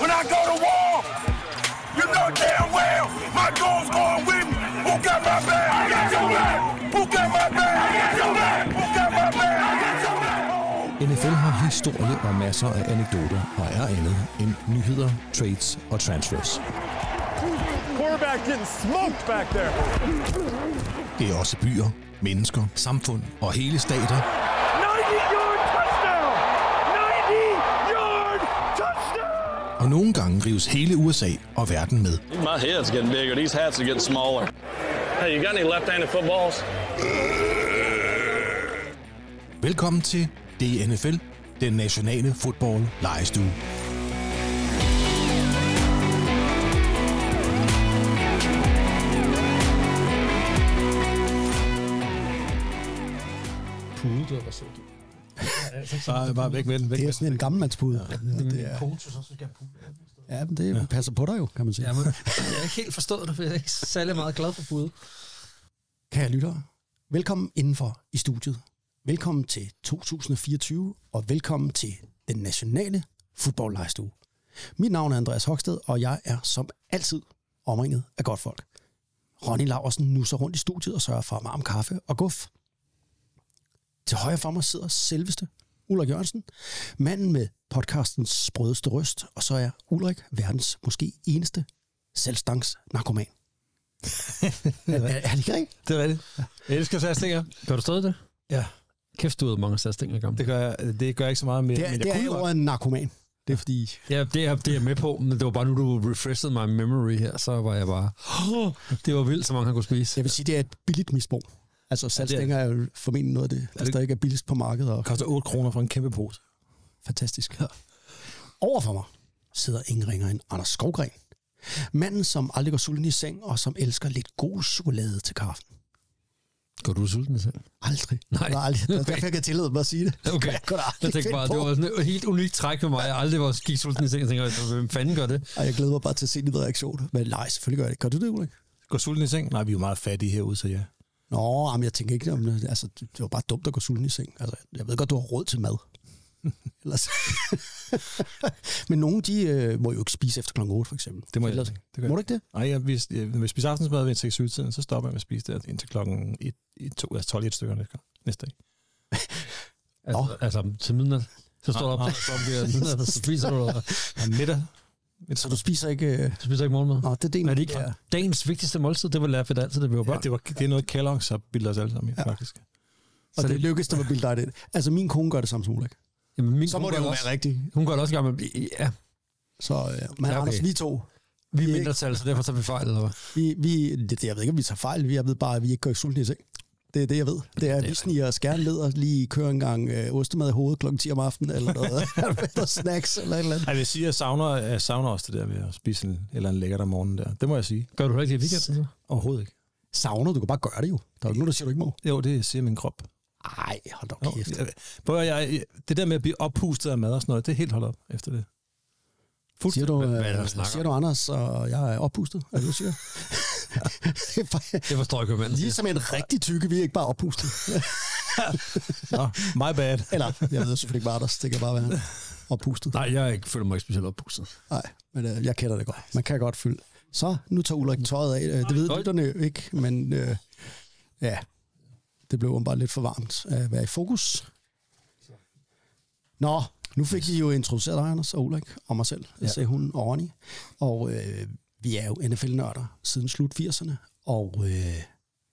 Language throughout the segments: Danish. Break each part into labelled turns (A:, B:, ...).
A: when I go to war. You know damn well my goal's going with me. Who got my back? I got your back. Who got my back? I got your back. Who got my back? I got your back.
B: NFL har historie og masser af anekdoter og er andet end nyheder, trades og transfers.
C: Quarterback getting smoked back there.
B: Det er også byer, mennesker, samfund og hele stater,
C: 90-yard touchdown! 90-yard touchdown!
B: Og nogle gange rives hele USA og verden med.
D: My head's getting bigger. These hats are getting smaller. Hey, you got any left-handed footballs?
B: Velkommen til DNFL, den nationale fodbold lejestue.
E: pude, der var så du.
F: Bare, bare væk med den. Væk
G: Det er sådan en gammelmandspude. Ja, det, er,
E: Kone du skal have pude.
G: ja, men det passer på dig jo, kan man sige.
E: Jeg, må, jeg har ikke helt forstået det, for jeg er ikke særlig meget glad for pude.
G: Kære lyttere, velkommen indenfor i studiet. Velkommen til 2024, og velkommen til den nationale fodboldlejstue. Mit navn er Andreas Hoksted, og jeg er som altid omringet af godt folk. Ronny Laversen nusser rundt i studiet og sørger for varm kaffe og guf. Til højre for mig sidder selveste Ulrik Jørgensen, manden med podcastens sprødeste røst, og så er Ulrik verdens måske eneste selvstangs narkoman. er, er, er det ikke rigtigt?
F: Det er rigtigt. Jeg elsker sastinger.
E: Gør du stadig det?
F: Ja,
E: Kæft, du ud mange sastinger gammel.
F: det gør jeg, det gør jeg ikke så meget mere.
G: Det er,
F: men jeg
G: det er en narkoman. Det er fordi...
E: Ja, det er, det er jeg med på, men det var bare nu, du refreshede my memory her, så var jeg bare... det var vildt, så mange han kunne spise.
G: Jeg vil sige, det er et billigt misbrug. Altså, salgstænger er jo formentlig noget af det, der ikke er billigst på markedet. Og
F: Det koster 8 kroner for en kæmpe pose.
G: fantastisk. Ja. Overfor mig sidder ingen ringer end Anders Skovgren. Manden, som aldrig går sulten i seng, og som elsker lidt god chokolade til kaffen.
E: Går du sulten selv?
G: Aldrig.
E: Nej.
G: Det er aldrig. Det er derfor, jeg kan tillade mig at sige det.
E: Okay.
G: Jeg kunne
E: Jeg tænkte bare,
G: på.
E: det var sådan et helt unikt træk for mig. Jeg har aldrig var gik sulten i seng. Jeg tænker, hvem fanden gør det?
G: Ej, jeg glæder mig bare til at se din reaktion. Men nej, selvfølgelig gør jeg det. Gør du det, Ulrik?
F: Går sulten i seng? Nej, vi er jo meget fattige herude, så ja.
G: Nå, men jeg tænker ikke om det. Altså, det var bare dumt at gå sulten i seng. Altså, jeg ved godt, du har råd til mad. Ellers. men nogle, de øh, må jo ikke spise efter kl. 8, for eksempel.
F: Det må jeg
G: Ellers,
F: ikke. Det
G: må
F: jeg.
G: du ikke det?
F: Nej, jeg, hvis, jeg, hvis jeg spiser aftensmad ved 6 tiden så stopper jeg med at spise det indtil klokken 1, 1 2, altså 12 1 stykker næste, næste dag.
E: Altså, altså til midnat. Så står der op, så bliver midnat, og så spiser du, og
F: Middag.
G: Så du spiser ikke... Øh...
E: du spiser ikke morgenmad.
G: Nå, det er det,
E: Er det ikke dagens vigtigste måltid? Det var det altid, det vi var
F: Ja,
E: børn.
F: det, var, det er noget Kellogg's har bildet os alle sammen, ja. faktisk.
G: Og
E: Så
G: det
E: det-
G: lykkes der med bilde dig det. Altså, min kone gør det samme som Ulrik.
E: Jamen, min
G: Så må det jo
E: også.
G: være rigtigt.
E: Hun gør det også gammel. Ja,
G: Så, øh, men
E: Ja,
G: ja,
E: okay.
G: Anders, vi to,
E: vi er
G: Vi er
E: mindretal, så derfor tager vi fejl, eller hvad?
G: vi, vi, det, jeg ved ikke, om vi tager fejl. Jeg ved bare, at vi ikke går sultne i seng. Det er det, jeg ved. Det er, at vi sniger os gerne ned og lige kører en gang øh, ostemad i hovedet klokken 10 om aftenen, eller noget, eller snacks, eller et eller andet.
F: Ej, jeg vil sige, at jeg savner, jeg savner også det der med at spise en, eller en lækker om morgenen der. Det må jeg sige.
E: Gør du det ikke i weekenden, så?
F: Overhovedet ikke.
G: Savner, du kan bare gøre det jo. Der er jo ikke nogen, der siger, du ikke må.
F: Jo, det siger min krop.
G: Ej, hold da
F: Jo,
G: kæft.
F: jeg, jeg, det der med at blive oppustet af mad og sådan noget, det er helt holdt op efter det.
G: Siger du,
E: Hvad- hvad
G: øh, siger du, Anders, og jeg er oppustet? Er det, du siger? Det
E: forstår jeg ikke, hvad manden siger.
G: Ligesom en rigtig tykke, vi er ikke bare oppustet.
F: Nå, my bad.
G: Eller, jeg ved selvfølgelig ikke bare, Anders. Det kan bare være oppustet.
E: Nej, jeg ikke, føler mig ikke specielt oppustet.
G: Nej, men øh, jeg kender det godt. Man kan godt fylde. Så, nu tager Ulrik tøjet af. Øh, Det ved lytterne ikke, men øh, ja, det blev bare lidt for varmt at være i fokus. Nå, nu fik vi jo introduceret dig, Anders og Ulrik, og mig selv, ja. sagde hun og Ronny. Og øh, vi er jo NFL-nørder siden slut 80'erne, og øh,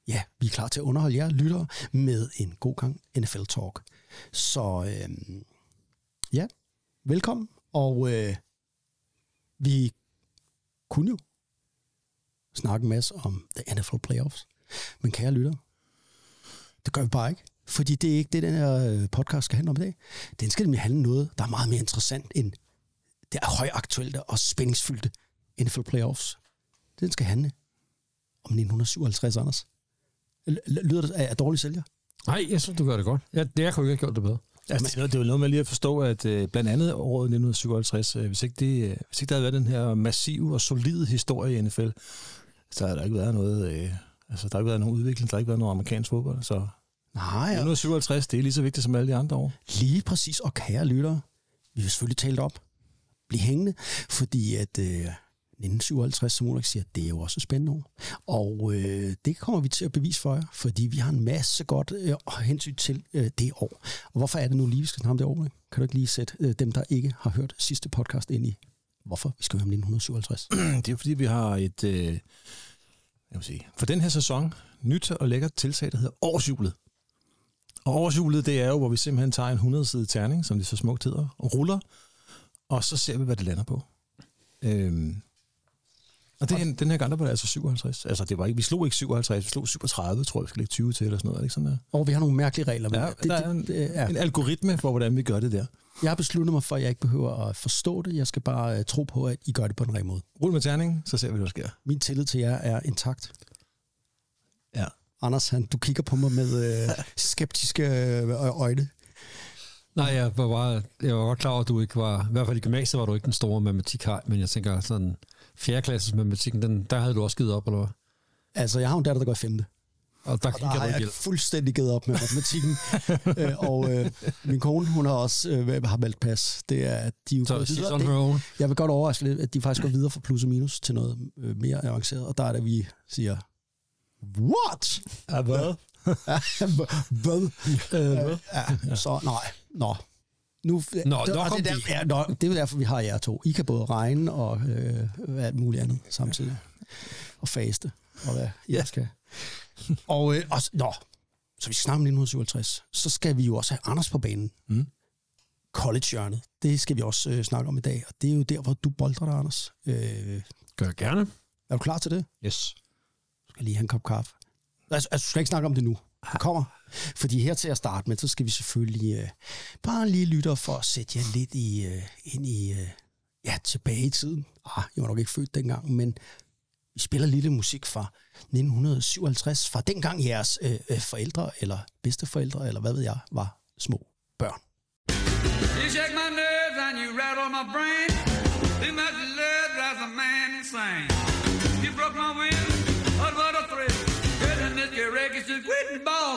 G: ja, vi er klar til at underholde jer lyttere med en god gang NFL-talk. Så øh, ja, velkommen, og øh, vi kunne jo snakke en masse om the NFL Playoffs. Men kære lytter, det gør vi bare ikke. Fordi det er ikke det, den her øh, podcast skal handle om i dag. Den skal nemlig handle om noget, der er meget mere interessant end det er højaktuelle og spændingsfyldte NFL Playoffs. Den skal handle om 1957, Anders. Lyder det af, dårlig sælger?
E: Nej, jeg synes, du gør det godt. Jeg, det, jeg kunne ikke have gjort det bedre.
F: Altså, det, er det er jo noget med lige at forstå, at øh, blandt andet året 1957, øh, hvis, ikke det, øh, hvis ikke der havde været den her massive og solide historie i NFL, så havde der ikke været noget, øh, altså der har ikke været nogen udvikling, der har ikke været noget amerikansk fodbold, så
G: Nej, ja.
F: 1957, det er lige så vigtigt som alle de andre år.
G: Lige præcis, og kære lyttere, vi vil selvfølgelig tale op. blive hængende, fordi at øh, 1957, som Ulrik siger, det er jo også et spændende år. Og øh, det kommer vi til at bevise for jer, fordi vi har en masse godt øh, hensyn til øh, det år. Og hvorfor er det nu lige, vi skal snakke om det år? Ikke? Kan du ikke lige sætte øh, dem, der ikke har hørt sidste podcast ind i, hvorfor vi skal høre om 1957?
F: Det er fordi, vi har et... Øh, jeg vil sige, for den her sæson, nyt og lækkert tiltag, der hedder årsjulet. Og årsjulet, det er jo, hvor vi simpelthen tager en 100-side terning, som det så smukt hedder, og ruller, og så ser vi, hvad det lander på. Øhm, og det, den her gang, der var det altså 57. Altså, det var ikke, vi slog ikke 57, vi slog 37, tror jeg, vi skal lægge 20 til, eller sådan noget. Er det ikke sådan der?
G: Og vi har nogle mærkelige regler. men
F: Ja,
G: det,
F: der er en,
G: det, ja.
F: en algoritme for, hvordan vi gør det der.
G: Jeg har besluttet mig for, at jeg ikke behøver at forstå det. Jeg skal bare uh, tro på, at I gør det på den rigtige måde.
F: Rul med terningen, så ser vi, hvad der sker.
G: Min tillid til jer er intakt.
F: Ja.
G: Anders, han, du kigger på mig med øh, skeptiske øh, øjne.
E: Nej, jeg var, bare, jeg var godt klar over, at du ikke var... I hvert fald i gymnasiet var du ikke den store matematikhej, men jeg tænker sådan... 4. klasses matematikken, den, der havde du også givet op, eller hvad?
G: Altså, jeg har en datter, der går i femte.
E: Og der
G: Og der har
E: jeg hjælp.
G: fuldstændig givet op med matematikken. øh, og øh, min kone, hun har også øh, har valgt pas. Det er, at de er jo
E: she's
G: videre.
E: on
G: Det,
E: her own.
G: jeg vil godt overraske lidt, at de faktisk går videre fra plus og minus til noget øh, mere avanceret. Og der er det, vi siger, what?
F: Ja, hvad?
G: Hvad? Øh, ja, så nej, nå. Nu,
E: Nå,
G: det,
E: nok
G: det, er der, ja, nå, det er derfor, vi har jer to. I kan både regne og øh, alt muligt andet samtidig. Og faste. Og hvad I
F: Ja.
G: skal. Og, øh, og, nå, så vi snakker om 1957. Så skal vi jo også have Anders på banen.
F: Mm.
G: College-hjørnet. Det skal vi også øh, snakke om i dag. Og det er jo der, hvor du boldrer dig, Anders. Øh,
E: Gør jeg gerne.
G: er du klar til det?
F: Yes.
G: Skal lige have en kop kaffe. Altså, altså, skal ikke snakke om det nu. Det kommer. Fordi her til at starte med, så skal vi selvfølgelig øh, bare lige lytte for at sætte jer lidt i, øh, ind i, øh, ja, tilbage i tiden. Ah, jeg var nok ikke født dengang, men vi spiller lidt musik fra 1957, fra dengang jeres øh, øh, forældre, eller bedsteforældre, eller hvad ved jeg, var små børn.
H: You shake my nerves and you rattle my brain.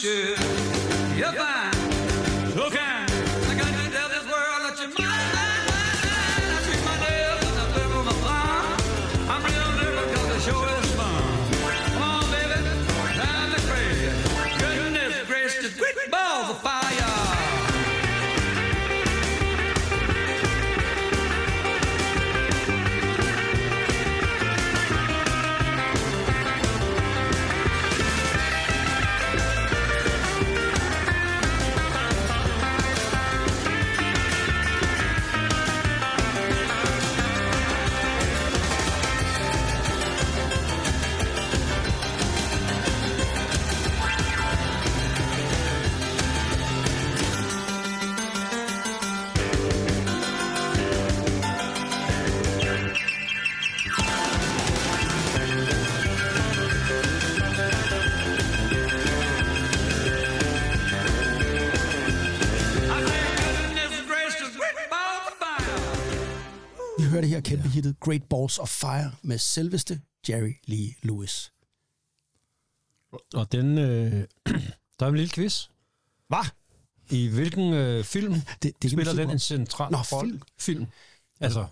H: should.
G: Great Balls of Fire med selveste Jerry Lee Lewis.
E: Og den... Øh, der er en lille quiz.
G: Hvad?
E: I hvilken øh, film
G: Det, det
E: spiller den en central
G: Nå,
E: rolle?
G: film.
E: film. Altså,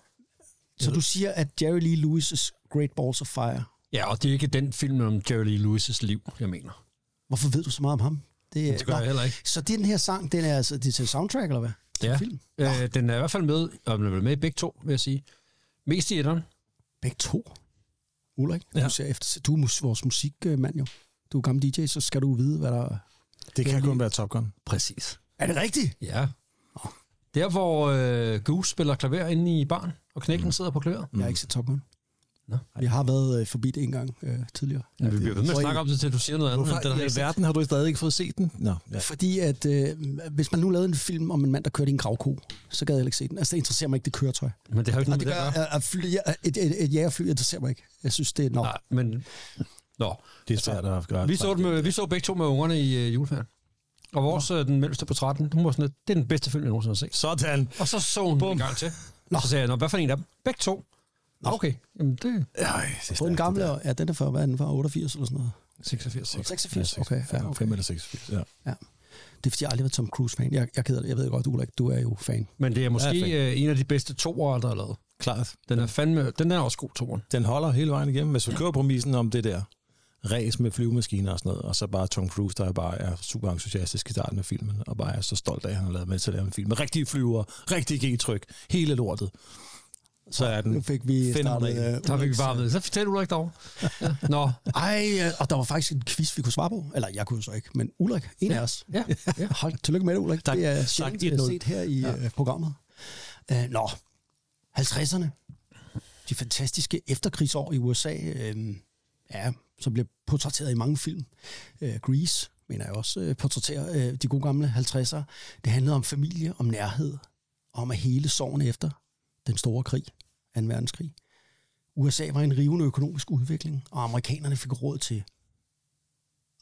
G: Så du siger, at Jerry Lee Lewis' Great Balls of Fire,
E: Ja, og det er ikke den film om Jerry Lee Lewis' liv, jeg mener.
G: hvorfor ved du så meget om ham?
E: Det gør
G: Nå,
E: jeg heller ikke.
G: Så det den her sang, den er altså, det er til soundtrack, eller hvad? Til
E: Ja.
G: film?
E: Øh, den er i hvert fald med, og den er med i begge to, vil jeg sige. Mest i etteren.
G: Begge to. Ulrik, ja. Du, ser efter, du er mus, vores musikmand jo. Du er gammel DJ, så skal du vide, hvad der...
F: Det kan kun være Top Gun.
E: Præcis.
G: Er det rigtigt?
E: Ja. Der, hvor øh, Goose spiller klaver inde i barn, og knækken sidder på klaveret.
G: Jeg har ikke set Top Gun.
E: Nå.
G: Vi har været øh, forbi det en gang øh, tidligere.
E: Ja, vi bliver ved med at snakke om det, til du siger noget andet.
F: Hvorfor
E: der
F: i
E: er
F: alverden har du stadig ikke fået set den? Nå, ja.
G: Fordi at øh, hvis man nu lavede en film om en mand, der kørte i en gravko, så gad jeg ikke se den. Altså, det interesserer mig ikke, det køretøj.
E: Men det har jo ikke
G: Og
E: noget
G: det
E: med det
G: gør,
E: at
G: fly, et, et, et jægerfly interesserer mig ikke. Jeg synes, det er nok.
E: Nej, men... Nå,
F: Det er svært at gøre.
E: vi så, med, vi så begge to med ungerne i øh, juleferien. Og vores, øh, den mellemste på 13, hun var sådan, det er den bedste film, jeg nogensinde har set.
F: Sådan.
E: Og så så hun en gang til.
G: Nå.
E: Så sagde jeg, Nå, hvad for en af dem? Begge to. Nå. Okay, jamen det er
F: Ej, det er
G: På den gamle,
F: det
G: ja, den er fra, hvad er den fra, 88 eller sådan noget?
E: 86.
G: 86, okay. Ja, okay.
F: 5 eller 6. Ja.
G: Det er fordi, jeg aldrig har været Tom Cruise-fan. Jeg, jeg, keder det. jeg ved godt, Ulrik, du er jo fan.
E: Men det er måske
F: Ja, fint.
E: øh, en af de bedste toere, der er lavet.
F: Klart.
E: Den er fandme, den er også god, toeren.
F: Den holder hele vejen igennem. Hvis vi kører præmissen om det der ræs med flyvemaskiner og sådan noget, og så bare Tom Cruise, der bare er super entusiastisk i starten af filmen, og bare er så stolt af, at han har lavet med til at lave en film med rigtige flyver, rigtig G-tryk, hele lortet. Så er den
G: Nu fik vi startet... Uh,
E: Der fik vi ved. Så fortæl Ulrik derovre. Ja. Nå,
G: Ej, øh, og der var faktisk en quiz, vi kunne svare på. Eller jeg kunne så ikke, men Ulrik, en af os.
E: ja. ja.
G: Hold, tillykke med det, Ulrik.
F: Tak.
G: Det er
F: Tak,
G: sjældent set her i ja. programmet. Uh, nå, 50'erne. De fantastiske efterkrigsår i USA. Uh, ja, som bliver portrætteret i mange film. Uh, Grease, mener jeg også, uh, portrætterer uh, de gode gamle 50'ere. Det handlede om familie, om nærhed, og om at hele sorgen efter den store krig, 2. verdenskrig. USA var i en rivende økonomisk udvikling, og amerikanerne fik råd til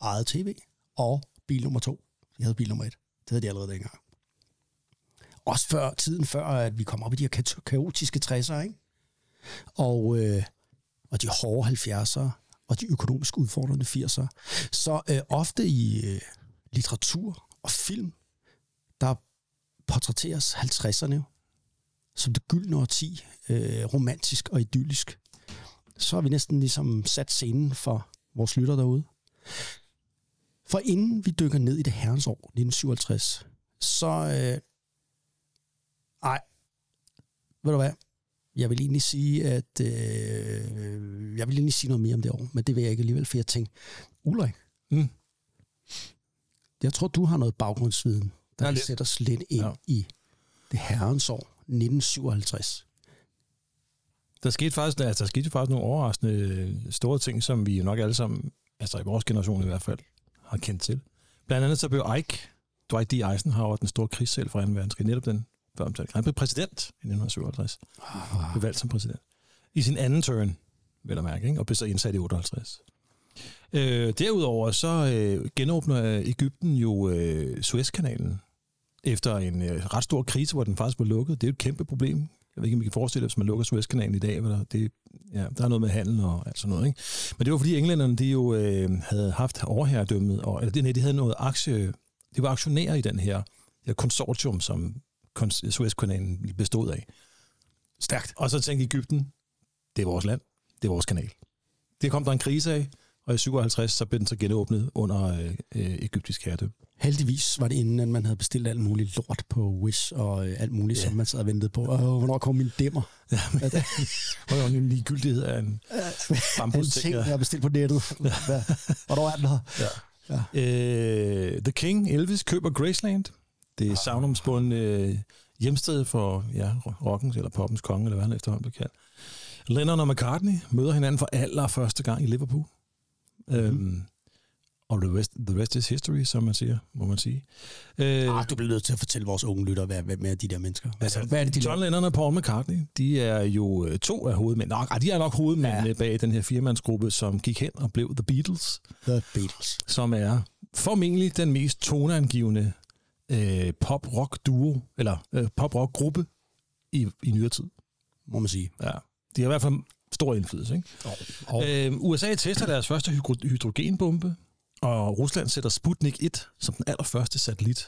G: eget tv og bil nummer to. De havde bil nummer et. Det havde de allerede dengang. Også før, tiden før, at vi kom op i de her kaotiske 60'ere, ikke? Og, øh, og de hårde 70'ere, og de økonomisk udfordrende 80'ere. Så øh, ofte i øh, litteratur og film, der portrætteres 50'erne som det gyldne årti, øh, romantisk og idyllisk. Så har vi næsten ligesom sat scenen for vores lytter derude. For inden vi dykker ned i det herrens år, 1957, så... Øh, ej, ved du hvad? Jeg vil egentlig sige, at... Øh, jeg vil egentlig sige noget mere om det år, men det vil jeg ikke alligevel, for jeg tænkte, Ulrik,
F: Mm.
G: jeg tror, du har noget baggrundsviden, der
F: Ja,
G: kan
F: lidt.
G: sætte os lidt ind
F: ja.
G: i det herrens år, 1957.
F: Der skete faktisk, altså, der skete faktisk nogle overraskende øh, store ting, som vi jo nok alle sammen, altså i vores generation i hvert fald, har kendt til. Blandt andet så blev Ike, Dwight D. Eisenhower, den store krigssæl fra 2. verdenskrig, netop den før omtalt. Han blev præsident i 1957.
G: Ah.
F: Blev valgt som præsident. I sin anden turn, vil jeg mærke, ikke? og blev så indsat i 58. Øh, derudover så øh, genåbner Ægypten jo øh, Suezkanalen efter en øh, ret stor krise, hvor den faktisk var lukket. Det er jo et kæmpe problem. Jeg ved ikke, om I kan forestille jer, hvis man lukker Suezkanalen i dag, der, det, ja, der er noget med handel og alt sådan noget. Ikke? Men det var fordi englænderne, de jo øh, havde haft overherredømmet, og, eller det, nej, de havde noget aktie, de var aktionærer i den her, her konsortium, som Suezkanalen bestod af.
G: Stærkt.
F: Og så tænkte Ægypten, det er vores land, det er vores kanal. Det kom der en krise af, og i 57 så blev den så genåbnet under øh, øh, egyptisk herredømme.
G: Heldigvis var det inden, at man havde bestilt alt muligt lort på Wish og øh, alt muligt,
F: Ja.
G: ja. som man sad og ventede på. Og hvornår kom min dimmer?
F: Ja, men, jo en ligegyldighed af en
G: En
F: bambus
G: ting, jeg har bestilt på nettet. Hvad? Hvornår er den her?
F: Ja. Øh, The King, Elvis, køber Graceland. Det er savnomspundet øh, hjemsted for ja, rockens eller poppens konge, eller hvad han efterhånden bliver kaldt. Lennon og McCartney møder hinanden for allerførste gang i Liverpool. Mm. Øhm, og the rest, the rest is history, som man siger, må man sige. Øh,
G: Ah, du bliver nødt til at fortælle vores unge lytter, hvad, hvad med de der mennesker. Altså, hvad er det, de
F: John? Lennon og Paul McCartney, de er jo øh, to af hovedmænd. Nok, ah, de er nok hovedmændene ja. bag den her firmandsgruppe, som gik hen og blev The Beatles,
G: The Beatles.
F: som er formentlig den mest toneangivende øh, pop-rock-duo, eller øh, pop-rock-gruppe i, i nyere tid.
G: Må man sige.
F: Ja. De har i hvert fald stor indflydelse. Ikke?
E: Og,
F: Øh, USA tester deres første hydro- hydrogenbombe, og Rusland sætter Sputnik 1 som den allerførste satellit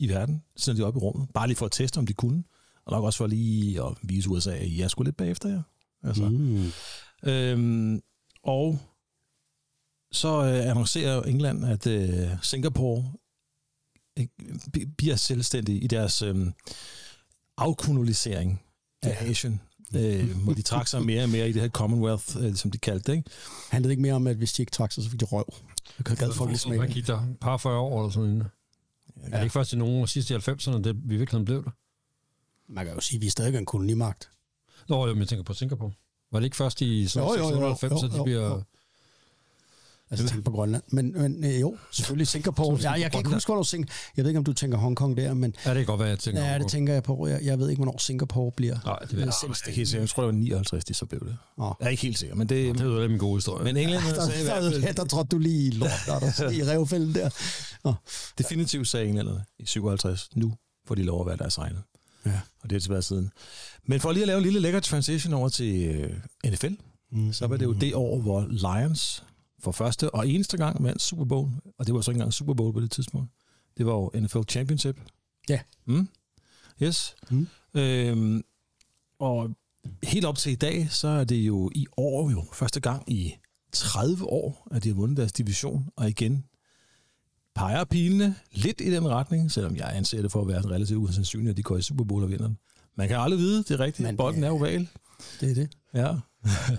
F: i verden, sender de op i rummet, bare lige for at teste, om de kunne. Og nok også for lige at vise USA, at er sgu lidt bagefter jer. Altså. Mm. Øhm, og så øh, annoncerer England, at øh, Singapore øh, bliver selvstændig i deres øh, afkolonisering af Asien. Øh, hvor de trak sig mere og mere i det her Commonwealth, øh, som de kaldte det. Ikke?
G: Handlede ikke mere om, at hvis de ikke trak sig, så fik de røv. Jeg kan gad folk lidt
E: Man
G: smage.
E: gik der par 40 år eller sådan noget. Ja. Er det ikke først i nogen sidste i 90'erne, det vi virkelig blev det?
G: Man kan jo sige, at vi er stadig en kolonimagt.
E: Nå, jo, men jeg tænker på Singapore. Var det ikke først i sådan
G: Jo, jo, jo,
E: 96,
G: jo,
E: at de
G: jo,
E: bliver...
G: jo. Altså tænk på Grønland. Men, men øh, jo, selvfølgelig Singapore. Ja, jeg kan ikke huske, hvornår Sing... Jeg ved ikke, om du tænker Hongkong der, men
E: Ja, det kan godt være, jeg tænker
G: ja, det tænker jeg på. Jeg, jeg ved ikke, hvornår Singapore bliver
E: Nej, det ved
G: øh,
E: jeg.
G: selvstændig.
F: Helt sikkert. Jeg tror, det var 59, de så blev det.
G: Nå.
F: Jeg er ikke helt sikker, men det...
E: Det er jo min gode historie.
F: Men englænderne
G: Der,
F: sagde i hvert
G: der,
F: fald,
G: der, der trådte du lige i lort, der, der i revfælden der. Nå.
F: definitivt sagde englænderne i 57, nu får de lov at være deres egne.
G: Ja.
F: Og det er tilbage siden. Men for lige at lave en lille lækker transition over til øh, NFL, mm. så var det jo det år, hvor Lions for første og eneste gang vandt Super Bowl, og det var så ikke engang Super Bowl på det tidspunkt. Det var jo NFL Championship.
G: Ja.
F: Mm. Yes.
G: Mm.
F: Øhm, og helt op til i dag, så er det jo i år jo første gang i 30 år, at de har vundet deres division, og igen peger pilene lidt i den retning, selvom jeg anser det for at være relativt usandsynligt, at de går i Super Bowl og vinder den. Man kan aldrig vide, det er rigtigt.
G: Men,
F: Bolden er oval.
G: Det er det.
F: Ja.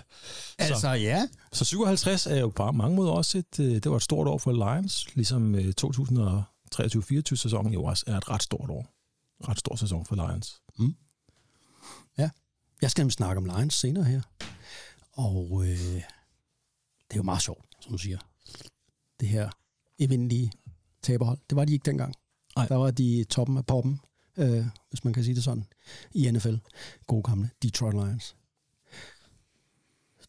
G: Altså, ja.
F: Så 57 er jo på mange måder også et, øh, det var et stort år for Lions, ligesom øh, 2023-24 sæsonen jo også er et ret stort år. Ret stor sæson for Lions.
G: Jeg skal snakke om Lions senere her. Og øh, det er jo meget sjovt, som du siger. Det her evindelige taberhold. Det var de ikke dengang.
F: Nej.
G: Der var de toppen af poppen, øh, hvis man kan sige det sådan, i NFL. Gode gamle Detroit Lions.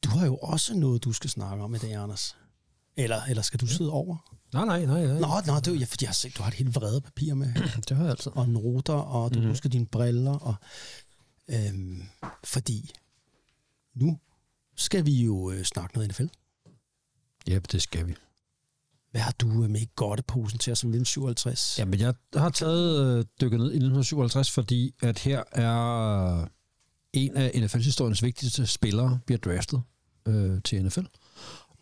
G: Du har jo også noget, du skal snakke om i dag, Anders. Eller, eller skal du sidde over?
E: Nej, nej, nej. nej.
G: Nå, nå det ja, fordi jeg har set, du har et helt vrede papir med.
E: Det har jeg altid.
G: og noter, og du
E: Mhm.
G: mm-hmm. husker dine briller. Og, øhm, fordi nu skal vi jo øh, snakke noget NFL.
E: Ja, det skal vi.
G: Hvad har du øh, med i godteposen til os som 1957?
E: Jamen, jeg har taget øh, dykket ned i 1957, fordi at her er en af NFL-historiens vigtigste spillere bliver draftet øh, til NFL,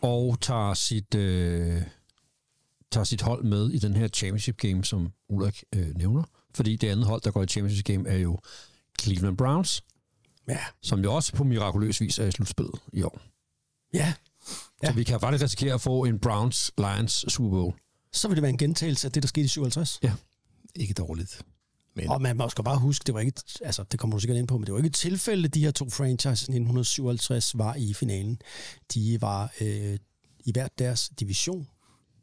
E: og tager sit, øh, tager sit hold med i den her championship game, som Ulrik øh, nævner. Fordi det andet hold, der går i championship game, er jo Cleveland Browns,
G: Ja.
E: som jo også på mirakuløs vis er i slutspillet i år.
G: ja.
E: Ja. Så vi kan faktisk risikere at få en Browns-Lions Super Bowl.
G: Så vil det være en gentagelse af det, der skete i 57.
E: Ja.
F: Ikke dårligt. Men
G: Og man må også bare huske, det var ikke, altså det kommer du sikkert ind på, men det var ikke et tilfælde, de her to franchises i 1957 var i finalen. De var øh, i hvert deres division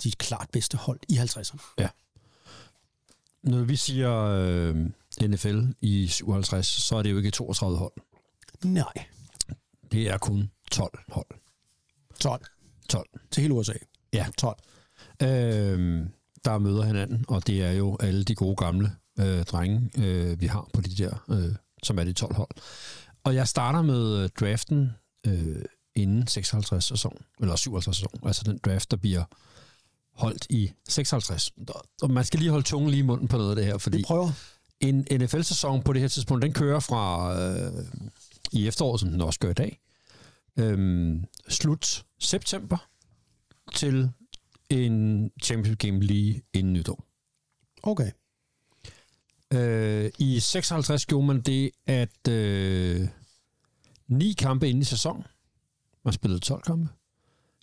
G: de klart bedste hold i 50'erne.
E: Når vi siger øh, NFL i 57, så er det jo ikke 32 hold.
G: Nej,
E: Det er kun 12 hold.
G: 12
E: 12.
G: til hele USA.
E: Ja.
G: 12.
E: Øh, der møder hinanden, og det er jo alle de gode gamle øh, drenge, øh, vi har på de der, øh, som er de 12 hold. Og jeg starter med øh, draften øh, inden 56 sæson, eller 57 sæson, altså den draft, der bliver holdt i 56. Og man skal lige holde tungen lige i munden på noget af det her, fordi
G: Vi prøver.
E: en NFL-sæson på det her tidspunkt, den kører fra øh, i efteråret, som den også gør i dag, øh, slut september til en championship game lige inden nytår.
G: Okay.
E: Øh, I 56 gjorde man det, at øh, ni kampe inde i sæsonen, man spillede 12 kampe,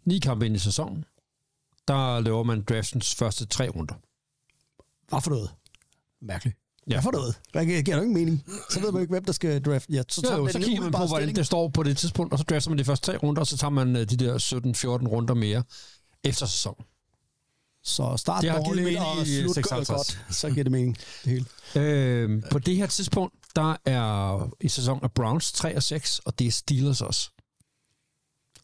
E: ni kampe inde i sæsonen, der laver man draftens første tre runder.
G: Hvad for noget? Mærkeligt.
E: Ja.
G: Hvad for noget? Hvad giver det ikke mening? Så ved man ikke, hvem der skal draft. Ja, så, tager
E: jo,
G: man
E: så kigger man på, hvordan det står på det tidspunkt, og så drafter man de første tre runder, og så tager man øh, de der 17-14 runder mere efter sæsonen.
G: Så start
E: Det har
G: dårligt, og slut
E: 56.
G: godt. Så giver det mening, det hele.
E: Øh, på det her tidspunkt, der er i sæsonen af Browns 3 og 6, og det er Steelers også.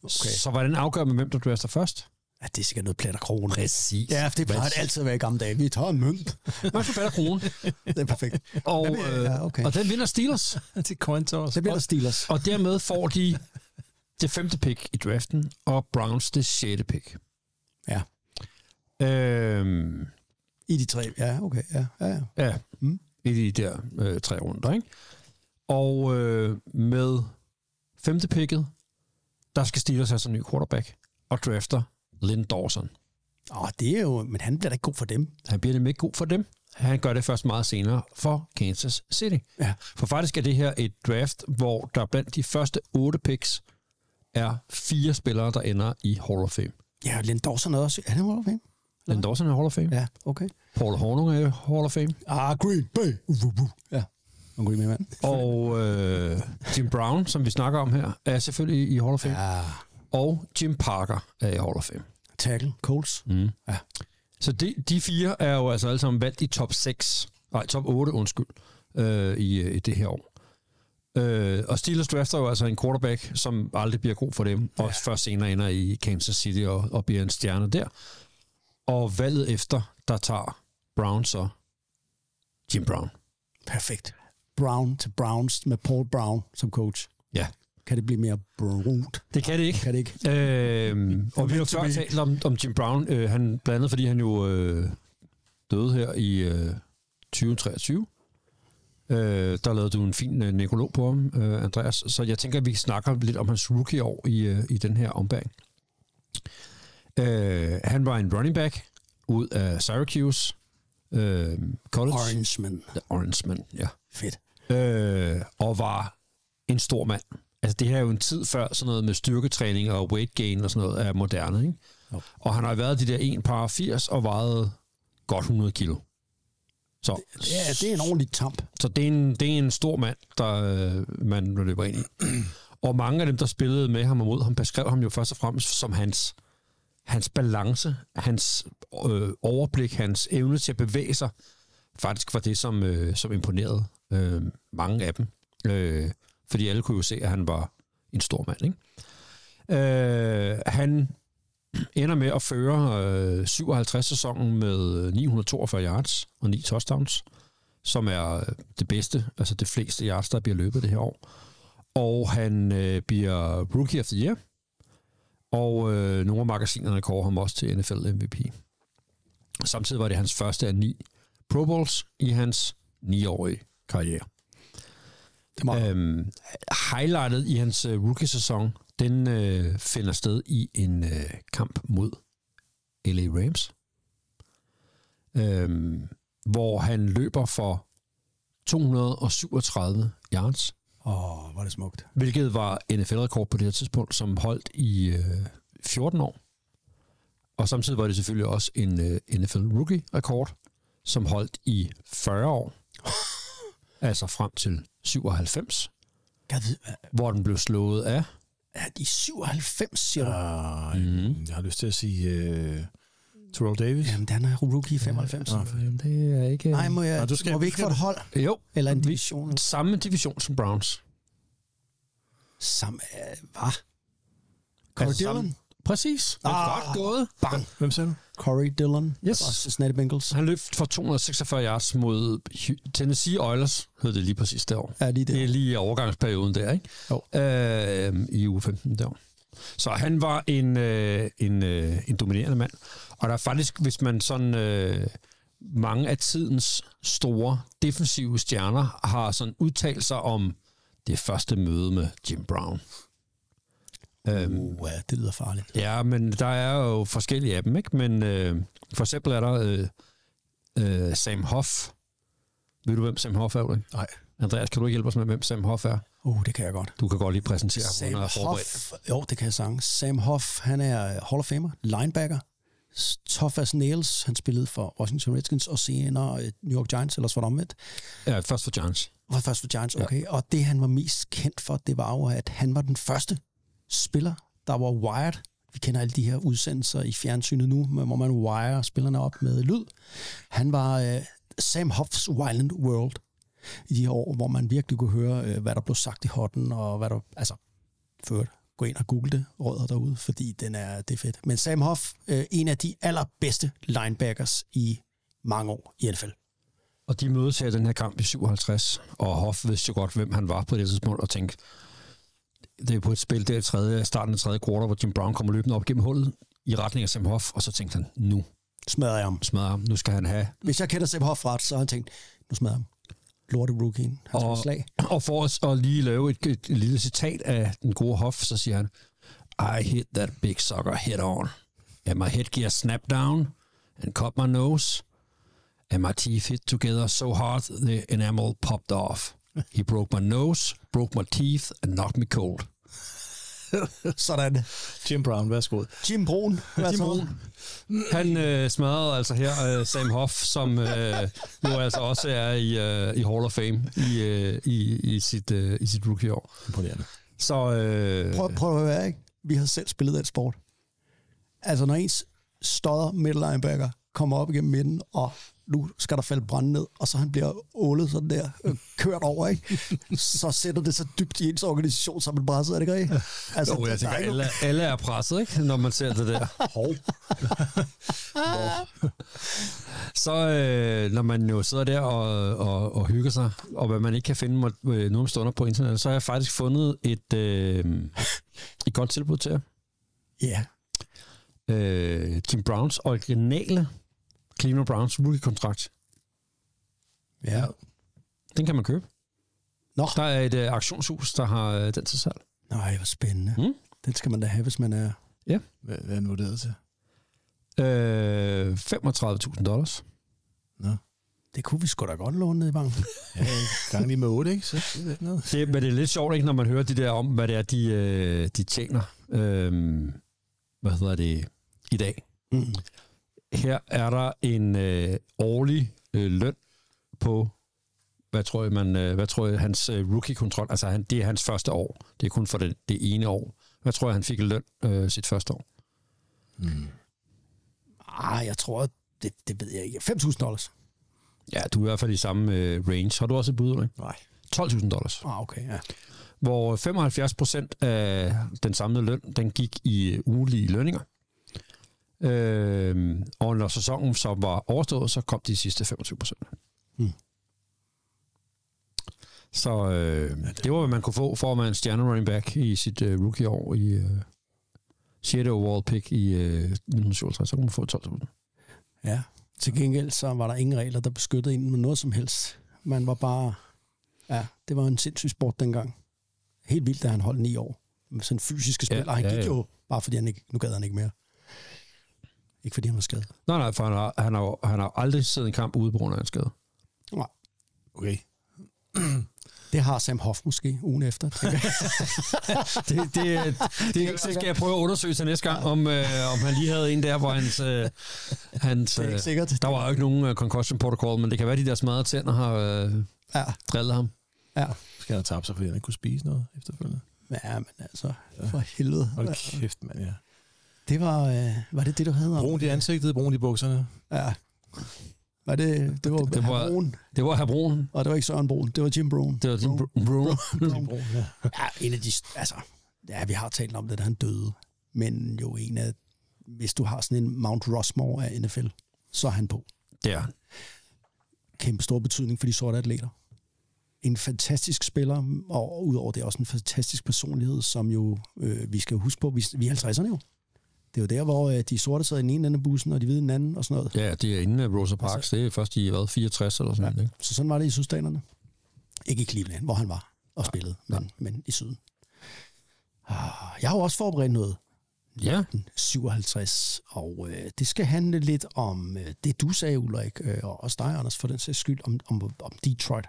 G: Okay.
E: Så hvordan afgør man, hvem der drafter først?
G: Ja, det er sikkert noget plat og krone.
E: Præcis.
G: Ja, for det plejer det altid at være i gamle dage. Vi tager en mønt.
E: Man skal fatte kronen.
G: Det er perfekt.
E: Og,
G: Jamen,
E: øh,
G: ja, okay.
E: og den vinder Steelers.
F: til coin toss.
G: Det bliver Steelers.
E: Og dermed får de det femte pick i draften, og Browns det sjette pick.
G: Ja.
E: Øhm,
G: I de tre. Ja, okay. Ja, ja, ja.
E: ja,
G: Mm.
E: i de der øh, tre runder, ikke? Og øh, med femte picket, der skal Steelers have sådan en ny quarterback, og drafter Lynn Dawson.
G: Åh, det er jo... Men han bliver da ikke god for dem.
E: Han bliver nemlig ikke god for dem. Han gør det først meget senere for Kansas City.
G: Ja.
E: For faktisk er det her et draft, hvor der blandt de første otte picks er fire spillere, der ender i Hall of Fame.
G: Ja, Len Dawson er også... Er det Hall of Fame?
E: Lynn Dawson er Hall of Fame.
G: Ja, okay.
E: Paul Hornung er Hall of Fame.
G: Ah, Green Bay. Uh, uh, uh. Ja. Og Green Bay, mand.
E: Og øh, Jim Brown, som vi snakker om her, er selvfølgelig i Hall of Fame.
G: Ja.
E: Og Jim Parker er i Hall of Fame.
G: Tackle. Coles.
E: Mm.
G: Ja.
E: Så de, de fire er jo altså alle sammen valgt i top 6, nej, top 8, undskyld, øh, i, i det her år. Øh, og Steelers drafter jo altså en quarterback, som aldrig bliver god for dem, og først senere ender i Kansas City og, og bliver en stjerne der. Og valget efter, der tager Brown så Jim Brown.
G: Perfekt. Brown til Browns med Paul Brown som coach.
E: Ja,
G: Kan det blive mere brut?
E: det kan det ikke.
G: Kan det ikke?
E: Øhm, og vi har jo før talt om, om Jim Brown, øh, han, blandt andet fordi han jo øh, døde her i øh, 2023. Øh, der lavede du en fin øh, nekrolog på ham, øh, Andreas. Så jeg tænker, at vi snakker lidt om hans rookie-år i, øh, i den her ombæring. Øh, han var en running back ud af Syracuse øh, College.
G: Orangeman.
E: The Orangeman, ja
G: Fedt.
E: øh, og var en stor mand. Altså det her er jo en tid før sådan noget med styrketræning og weight gain og sådan noget er moderne, ikke?
G: Jo.
E: Og han har været de der 1 par 80 og vejet godt 100 kilo. Så,
G: Ja, det er en ordentlig tamp.
E: så det, er en, det er en stor mand, der øh, man løber ind i. Og mange af dem, der spillede med ham og mod ham, beskrev ham jo først og fremmest som hans, hans balance, hans øh, overblik, hans evne til at bevæge sig, faktisk var det, som, øh, som imponerede øh, mange af dem. Øh, fordi alle kunne jo se, at han var en stor mand. Ikke? Øh, han ender med at føre øh, 57-sæsonen med øh, 942 yards og 9 touchdowns, som er øh, det bedste, altså det fleste yards, der bliver løbet det her år. Og han øh, bliver Rookie of the Year, og øh, nogle af magasinerne kårer ham også til NFL MVP. Samtidig var det hans første af ni Pro Bowls i hans 9-årige karriere.
G: Det må,
E: Øhm, highlightet i hans øh, rookie-sæson, den øh, finder sted i en øh, kamp mod LA Rams, øhm, hvor han løber for 237 yards,
G: Åh, hvor er det smukt.
E: hvilket var NFL-rekord på det her tidspunkt, som holdt i øh, 14 år. Og samtidig var det selvfølgelig også en øh, NFL-rookie-rekord, som holdt i 40 år. altså frem til 97,
G: Jeg ved, hvad-
E: hvor den blev slået af
G: er de 97, siger du?
F: Uh, mm. Jeg har lyst til at sige uh, Terrell Davis.
G: Jamen, den er rookie i 95.
F: Nå,
E: Jamen, det er ikke...
G: Nej, må, jeg,
F: du skal-
G: må vi ikke få et hold?
E: Jo,
G: Eller en
E: vi-
G: division?
E: samme division som Browns.
G: Som, øh, hvad? Corey
E: Altså,
G: Dillon?
E: samme- Præcis. Det er
G: Ah.
E: godt gået.
G: Bang.
F: Hvem sagde du?
G: Corey Dillon.
E: Yes.
G: Cincinnati Bengals.
E: Han løb for 246 yards mod Tennessee Oilers, hed det lige præcis derovre.
G: Er lige
E: Det
G: det?
E: er lige i overgangsperioden der, ikke?
G: Jo.
E: Øh, I uge 15 der. Så han var en, øh, en, øh, en dominerende mand. Og der er faktisk, hvis man sådan... Øh, mange af tidens store defensive stjerner har sådan udtalt sig om det første møde med Jim Brown. Øhm,
G: Uh, ja, det lyder farligt.
E: Ja, men der er jo forskellige af dem, ikke? Men øh, for eksempel er der øh, øh, Sam Hoff. Ved du, hvem Sam Hoff er, Ulrik?
F: Nej.
E: Andreas, kan du ikke hjælpe os med, hvem Sam Hoff er?
G: Uh, det kan jeg godt.
E: Du kan godt lige præsentere ham,
G: Sam. Hoff. Jo, det kan jeg sagtens. Sam Hoff, han er Hall of Famer, linebacker. Tough as nails. Han spillede for Washington Redskins og senere øh, New York Giants, ellers var det omvendt.
E: Ja, først for Giants.
G: Var først for Giants, okay. Ja. Og det, han var mest kendt for, det var jo, at han var den første spiller, der var wired. Vi kender alle de her udsendelser i fjernsynet nu, hvor man wire spillerne op med lyd. Han var øh, Sam Hoffs Wild World i de her år, hvor man virkelig kunne høre, øh, hvad der blev sagt i hotten, og hvad der, altså, ført. Gå ind og google det, rødder derude, fordi den er, det er fedt. Men Sam Hoff, øh, en af de allerbedste linebackers i mange år i NFL.
E: Og de mødes her i den her kamp i 57, og Hoff vidste jo godt, hvem han var på det tidspunkt, og tænkte, det er på et spil der i tredje, starten af tredje kvartal, hvor Jim Brown kommer løbende op gennem hullet i retning af Sam Hoff, og så tænkte han, nu
G: Smadrer jeg ham.
E: smadrer ham, nu skal han have
G: Hvis jeg kender Sam Hoff ret, så har han tænkt, nu smadrer jeg ham. Lorte rookien. Han
E: Og,
G: slag.
E: og for os at lige lave et, et, et lille citat af den gode Hoff, så siger han, I hit that big sucker head on. And my headgear snapped down and cut my nose. And my teeth hit together so hard the enamel popped off. He broke my nose, broke my teeth and knocked me cold.
G: Sådan.
F: Jim Brown, værsgo.
G: Jim Brun. Jim
E: Brun. Han øh, smadrede altså her øh, Sam Hoff, som øh, jo altså også er i, øh, i Hall of Fame i, øh, i, i, sit, øh, i sit rookie-år.
F: Imponerende.
E: Så øh,
G: Prøv, prøv at høre, ikke? Vi har selv spillet den sport. Altså, når ens stodder middle linebacker kommer op igennem midten, og nu skal der falde brænde ned, og så han bliver ålet sådan der, øh, kørt over, ikke? så sætter det så dybt i ens organisation, som en presset, er det ikke rigtigt? Altså,
E: jo, jeg tænker,
G: er
E: alle, alle er presset, ikke? når man ser det der. Hov. så øh, når man jo sidder der og, og, og hygger sig, og hvad man ikke kan finde må- øh, nogle stunder på internettet, så har jeg faktisk fundet et, øh, et godt tilbud til jer.
G: Ja,
E: øh, Jim Browns originale Cleveland Browns rookie-kontrakt.
G: ja.
E: Den kan man købe.
G: Nå.
E: Der er et øh, auktionshus, der har øh, den til salg.
G: Nej, hvor spændende.
E: Mm.
G: Den skal man da have, hvis man er...
F: Hvad, hvad er den vurderet til?
E: Øh, 35.000 dollars.
F: Nå.
G: Det kunne vi sgu da godt låne ned i banken.
F: Ja, gang lige med 8, ikke? Så det er noget.
E: Det, men det er lidt sjovt, ikke, når man hører de der om, hvad det er, de, øh, de tjener. Øh, hvad hedder det? I dag.
G: Mm.
E: Her er der en øh, årlig øh, løn på, hvad tror jeg, man, øh, hvad tror jeg, hans øh, rookie-kontrol, altså han, det er hans første år. Det er kun for det, det ene år. Hvad tror jeg, han fik i løn øh, sit første år?
G: Ah, jeg tror, det, det ved jeg ikke. 5.000 dollars.
E: Ja, du er i hvert fald i samme øh, range. Har du også et bud, ikke?
F: Nej.
E: 12.000 dollars.
G: Ah, okay, ja.
E: Hvor 75 procent af den samlede løn, den gik i ugelige lønninger. Øh, og når sæsonen så var overstået, så kom de sidste 25 procent.
G: Hmm.
E: Så øh, det var, hvad man kunne få for at være en stjerne running back i sit øh, rookie-år i øh, 6. overall pick i øh, 1957. Så kunne man få 12.000.
G: Ja. Til gengæld så var der ingen regler, der beskyttede en med noget som helst. Man var bare... Ja, det var en sindssyg sport dengang. Helt vildt, da han holdt ni år. Med sådan fysiske spil.
E: Ja,
G: og han
E: ja,
G: gik
E: ja.
G: jo bare fordi han ikke... Nu gad han ikke mere. Ikke fordi han var skadet.
E: Nej, nej, for han har, han har, han har aldrig siddet i en kamp ude på grund af en skade.
G: Nej.
F: Okay.
G: Det har Sam Hoff måske ugen efter. jeg.
E: Det, det, det, det skal jeg prøve at undersøge til næste gang, om, øh, om han lige havde en der, hvor hans... Øh, hans
G: det er
E: øh,
G: ikke sikkert.
E: der var jo ikke nogen øh, concussion protocol, men det kan være, de der smadrede tænder har øh,
G: Ja,
E: drillet ham.
G: ja.
F: Skal han have tabt sig, fordi han ikke kunne spise noget efterfølgende?
G: Ja, men altså, for helvede.
F: Hold kæft, mand, ja.
G: Det var, øh, var det det, du havde om?
F: Brun i ansigtet, brun i bukserne.
G: Ja. Var det, det var,
E: Det
G: det
E: var-
G: Brun,
E: Det var herr Brun.
G: og det var ikke Søren Brun, det var Jim Brun.
E: Det var Jim Br- Brun.
F: Brun, ja.
G: Ja, en af de, altså, ja, vi har talt om det, da han døde, men jo en af, hvis du har sådan en Mount Rushmore af NFL, så er han på.
E: Det er.
G: Kæmpe stor betydning for de sorte atleter. En fantastisk spiller, og udover det også en fantastisk personlighed, som jo, øh, vi skal huske på, vi, vi er 50'erne jo. Det er jo der, hvor øh, de sorte sidder i den ene ende af bussen, og de hvide i den anden, og sådan noget.
E: Ja, det er inden Rosa Parks. Det er først i, hvad, 64 eller sådan
G: Ja.
E: noget. Ikke?
G: Så sådan var det i sydstaterne. Ikke i Cleveland, hvor han var og spillede, men, men i syden. Ah, Jeg har jo også forberedt noget.
E: Ja,
G: 57, og øh, det skal handle lidt om øh, det, du sagde, Ulrik, øh, og også dig, Anders, for den sags skyld, om, om, om Detroit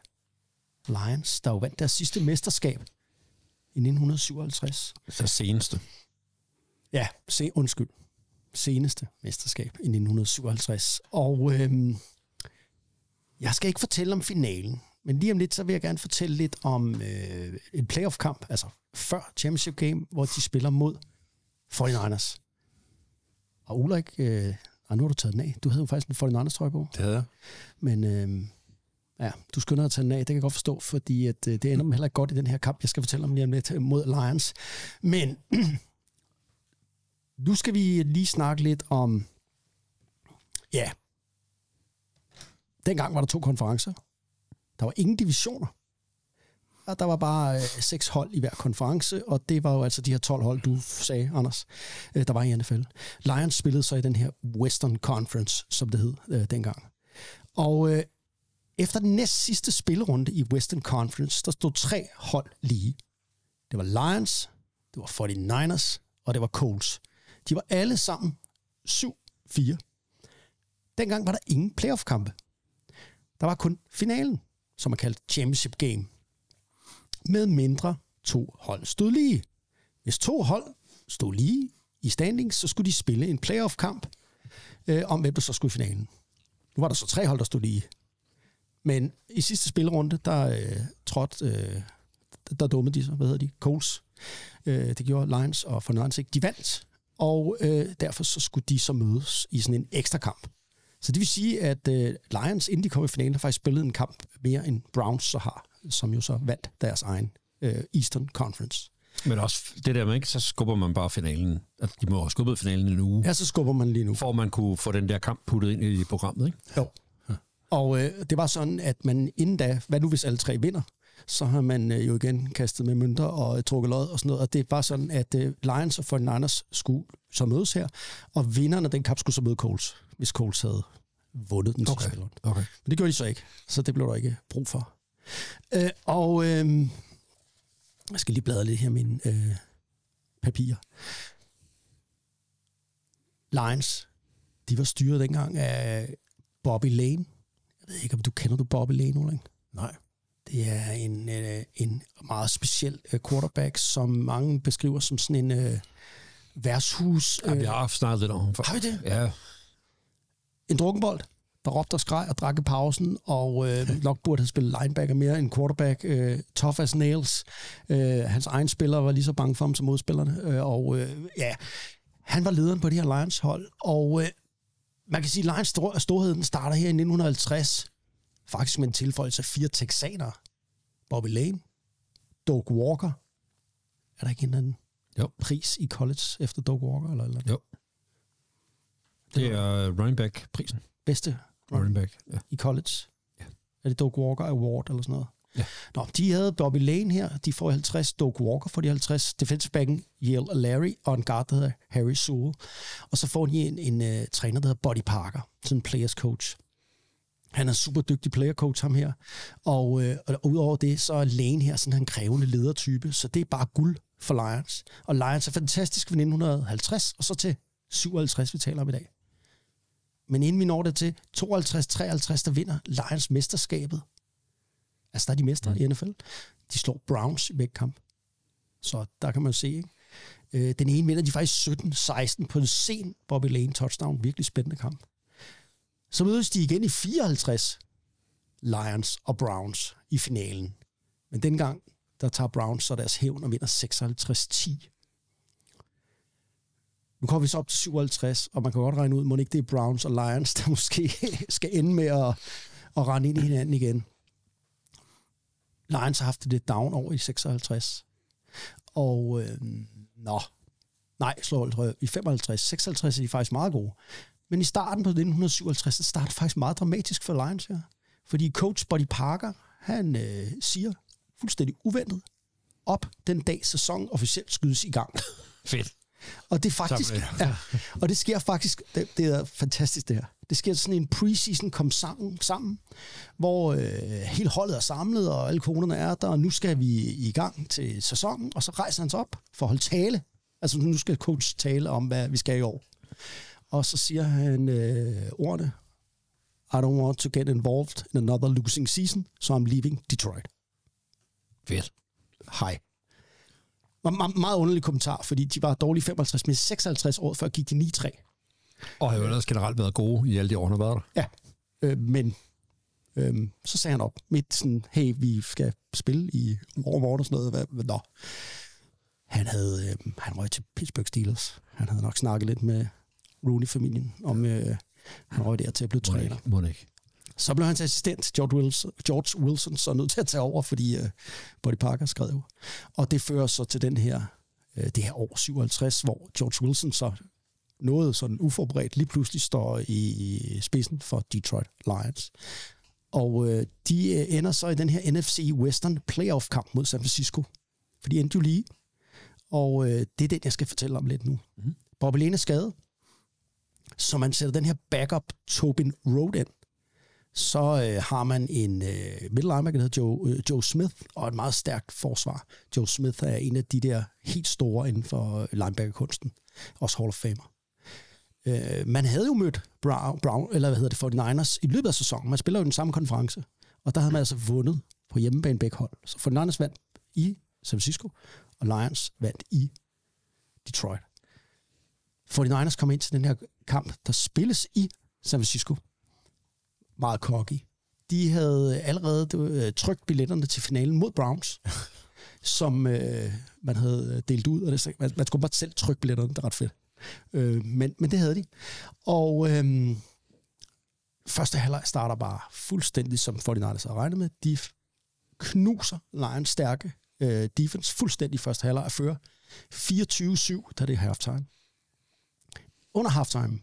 G: Lions, der jo vandt deres sidste mesterskab i 1957.
E: det seneste.
G: Ja, se, undskyld. Seneste mesterskab i 1957. Og øhm, jeg skal ikke fortælle om finalen, men lige om lidt, så vil jeg gerne fortælle lidt om øh, en playoff-kamp, altså før championship game, hvor de spiller mod 49ers. Og Ulrik, øh, ah, nu har du taget den af. Du havde jo faktisk en 49ers trøje på.
F: Det havde jeg.
G: Men øh, ja, du skynder at tage den af, det kan jeg godt forstå, fordi at, øh, det ender med heller ikke godt i den her kamp, jeg skal fortælle om lige om lidt mod Lions. Men nu skal vi lige snakke lidt om, ja, dengang var der to konferencer. Der var ingen divisioner. Og der var bare øh, seks hold i hver konference, og det var jo altså de her 12 hold, du sagde, Anders, øh, der var i NFL. Lions spillede så i den her Western Conference, som det hed øh, dengang. Og øh, Efter den næst sidste spillerunde i Western Conference, der stod tre hold lige. Det var Lions, det var 49ers, og det var Colts. De var alle sammen 7-4. Dengang var der ingen playoff-kampe. Der var kun finalen, som er kaldt Championship Game. Med mindre to hold stod lige. Hvis to hold stod lige i standings, så skulle de spille en playoff-kamp øh, om, hvem der så skulle i finalen. Nu var der så tre hold, der stod lige. Men i sidste spillerunde, der øh, trådte, øh, der dummede de så, hvad hedder de, Coles. Øh, det gjorde Lions og Fornøjens ikke. De vandt, og øh, derfor så skulle de så mødes i sådan en ekstra kamp. Så det vil sige, at øh, Lions, inden de kom i finalen, har faktisk spillet en kamp mere end Browns så har, som jo så vandt deres egen øh, Eastern Conference.
E: Men også det der med, ikke, så skubber man bare finalen. Altså, de må have skubbet finalen en uge,
G: Ja, så skubber man lige nu.
E: for at man kunne få den der kamp puttet ind i programmet. Ikke?
G: Jo. Og øh, det var sådan, at man inden da, hvad nu hvis alle tre vinder, så har man øh, jo igen kastet med mønter og øh, trukket lod og sådan noget. Og det var sådan, at øh, Lions og 49ers skulle så mødes her, og vinderne af den kamp skulle så møde Coles, hvis Coles havde vundet den sidste spillerunde.
E: okay.
G: Men det gjorde de så ikke, så det blev der ikke brug for. Øh, og øh, jeg skal lige bladre lidt her mine øh, papirer. Lions, de var styret dengang af Bobby Lane. Jeg ved ikke, om du kender du Bobby Lane, Ulrik?
F: Nej.
G: Det er en, øh, en meget speciel øh, quarterback, som mange beskriver som sådan en øh, værtshus.
E: Ja,
G: Øh,
E: vi har snakket lidt om ham før.
G: Har vi det?
E: Ja,
G: en drukkenbold, der råbte og skreg og drak i pausen, og øh, nok burde have spillet linebacker mere end quarterback. Øh, tough as nails. Øh, hans egen spillere var lige så bange for ham som modspillerne. Øh, og øh, ja, han var lederen på det her Lions-hold. Og øh, man kan sige, at Lions stor- storhed den starter her i 1950. Faktisk med en tilføjelse af fire texanere. Bobby Lane, Doug Walker. Er der ikke en anden
E: Jo.
G: pris i college efter Doug Walker? Eller, eller
E: jo. Det er running back-prisen.
G: bedste
E: Running back, ja.
G: i college.
E: Ja.
G: Er det Doug Walker Award eller sådan noget?
E: Ja.
G: Nå, de havde Bobby Lane her. De får 50. Doug Walker får de 50. Defensive backen Yale Larry og en guard, der hedder Harry Sewell. Og så får de en, en uh, træner, der hedder Buddy Parker. Sådan en players coach. Han er en super dygtig player coach, ham her. Og, øh, og udover det, så er Lane her sådan en krævende ledertype. Så det er bare guld for Lions. Og Lions er fantastisk fra 1950, og så til 57, vi taler om i dag. Men inden vi når det til 52-53, der vinder Lions mesterskabet. Altså, der er de mestre mm. i NFL. De slår Browns i begge kamp. Så der kan man se, ikke? Øh, den ene vinder de faktisk 17-16 på en sen Bobby Lane touchdown. Virkelig spændende kamp. Så mødes de igen i 54, Lions og Browns i finalen. Men dengang, der tager Browns så deres hævn og vinder 56-10. Nu kommer vi så op til 57, og man kan godt regne ud, må ikke det er Browns og Lions, der måske skal ende med at, at rende ind i hinanden igen. Lions har haft det down over i 56. Og øh, nå, nej, slår jeg, i 55, 56 er de faktisk meget gode. Men i starten på 1957, det starter faktisk meget dramatisk for Lions her. Fordi coach Buddy Parker, han øh, siger fuldstændig uventet, op den dag sæsonen officielt skydes i gang.
E: Fedt.
G: Og det faktisk, ja, og det sker faktisk, det, det er fantastisk det her. Det sker sådan en preseason kom sammen, sammen hvor øh, hele holdet er samlet, og alle konerne er der, og nu skal vi i gang til sæsonen, og så rejser han sig op for at holde tale. Altså nu skal coach tale om, hvad vi skal i år. Og så siger han øh, ordene, I don't want to get involved in another losing season, so I'm leaving Detroit.
E: Fedt.
G: Hej. Meget, meget, meget underlig kommentar, fordi de var dårlige 55, men 56 år før gik de 9-3.
E: Og har jo ellers generelt været gode i alle de år, han har været der.
G: Ja, øh, men øh, så sagde han op midt sådan, hey, vi skal spille i overmorgen og sådan noget. Hvad, hvad, nå. Han havde, øh, han røg til Pittsburgh Steelers. Han havde nok snakket lidt med Rooney-familien om, øh, han røg der til at blive træner.
E: Må ikke.
G: Så blev hans assistent, George Wilson, George Wilson så nødt til at tage over, fordi uh, Buddy Parker skrev. Og det fører så til den her, uh, det her år 57, hvor George Wilson så noget sådan uforberedt lige pludselig står i spidsen for Detroit Lions. Og uh, de uh, ender så i den her NFC Western playoff-kamp mod San Francisco. For de endte jo lige. Og uh, det er den, jeg skal fortælle om lidt nu. Mm. Bobby Lane er skadet, så man sætter den her backup Tobin Road ind Så øh, har man en øh, middle linebacker, der hedder Joe, øh, Joe Smith, og et meget stærkt forsvar. Joe Smith er en af de der helt store inden for øh, linebackerkunsten. Også Hall of Famer. Øh, man havde jo mødt Brown, Brown, eller hvad hedder det, 49ers i løbet af sæsonen. Man spiller jo den samme konference. Og der havde man altså vundet på hjemmebane begge hold. Så 49ers vandt i San Francisco, og Lions vandt i Detroit. 49ers kom ind til den her kamp, der spilles i San Francisco. Meget cocky. De havde allerede øh, trykt billetterne til finalen mod Browns, som øh, man havde delt ud, og det, man, man skulle bare selv trykke billetterne, det er ret fedt. Øh, men, men det havde de. Og øh, første halvleg starter bare fuldstændig, som 49ers har regnet med. De knuser Lions stærke øh, defense fuldstændig første halvleg at føre 24-7, da det er halftime. Under halftime,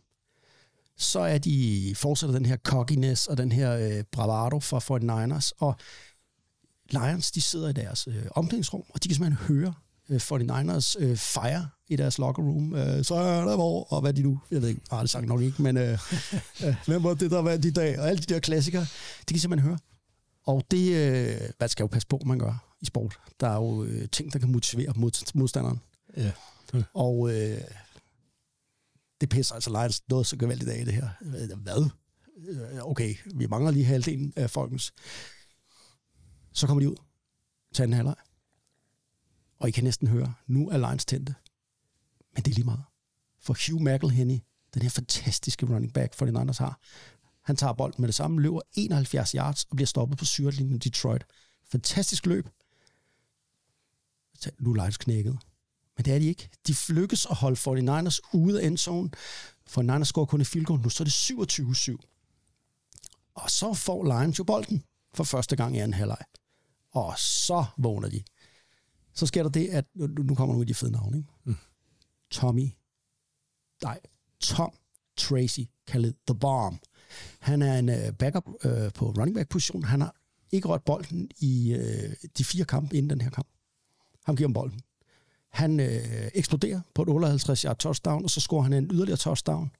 G: så er de fortsætter den her cockiness og den her øh, bravado fra 49ers, og Lions, de sidder i deres øh, omklædningsrum, og de kan simpelthen høre øh, 49ers øh, fire i deres locker room. Øh, så er der hvor, og hvad de nu, jeg ved ikke, har det sagt nok ikke, men øh, øh, hvem var det, der vandt i dag, og alle de der klassikere, de kan simpelthen høre. Og det, øh, hvad skal jo passe på, man gør i sport. Der er jo øh, ting, der kan motivere mod, modstanderen.
F: Ja.
G: Og øh, det pisser altså Lions noget så gevaldigt af det her. Hvad? Øh, okay, vi mangler lige halvdelen af folkens. Så kommer de ud til anden halvleg. Og I kan næsten høre, nu er Lions tændte. Men det er lige meget. For Hugh McElhenney, den her fantastiske running back, for den andres har, han tager bolden med det samme, løber 71 yards og bliver stoppet på syrlinjen i Detroit. Fantastisk løb. Nu er Lions knækket. Men det er de ikke. De lykkes at holde 49ers ude af endzone. 49ers scorer kun et field goal. Nu så er det 27-7. Og så får Lions jo bolden for første gang i anden halvleg. Og så vågner de. Så sker der det, at nu, nu kommer nogle af de fede navne. Ikke? Mm. Tommy. Nej, Tom Tracy, kaldet The Bomb. Han er en uh, backup uh, på running back position. Han har ikke rørt bolden i uh, de fire kampe inden den her kamp. Han giver ham bolden. Han øh, eksploderer på et 58 yard touchdown, og så scorer han en yderligere touchdown.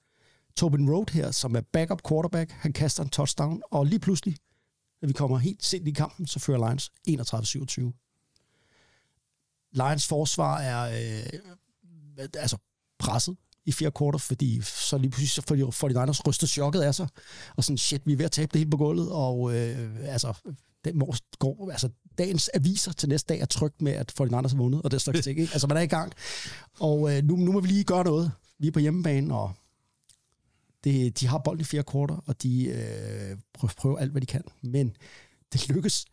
G: Tobin Road her, som er backup quarterback, han kaster en touchdown, og lige pludselig, når vi kommer helt sent i kampen, så fører Lions 31-27. Lions forsvar er øh, altså presset i fire kvarter, fordi så lige pludselig så får de, får de Niners rystet chokket af sig, og sådan, shit, vi er ved at tabe det hele på gulvet, og øh, altså, den går, altså, dagens aviser til næste dag er trygt med, at 49ers har vundet, og det slags ting, ikke? Altså, man er i gang, og øh, nu, nu må vi lige gøre noget. Vi er på hjemmebane, og det, de har bolden i fire kvarter, og de øh, prøver, prøver alt, hvad de kan, men det lykkes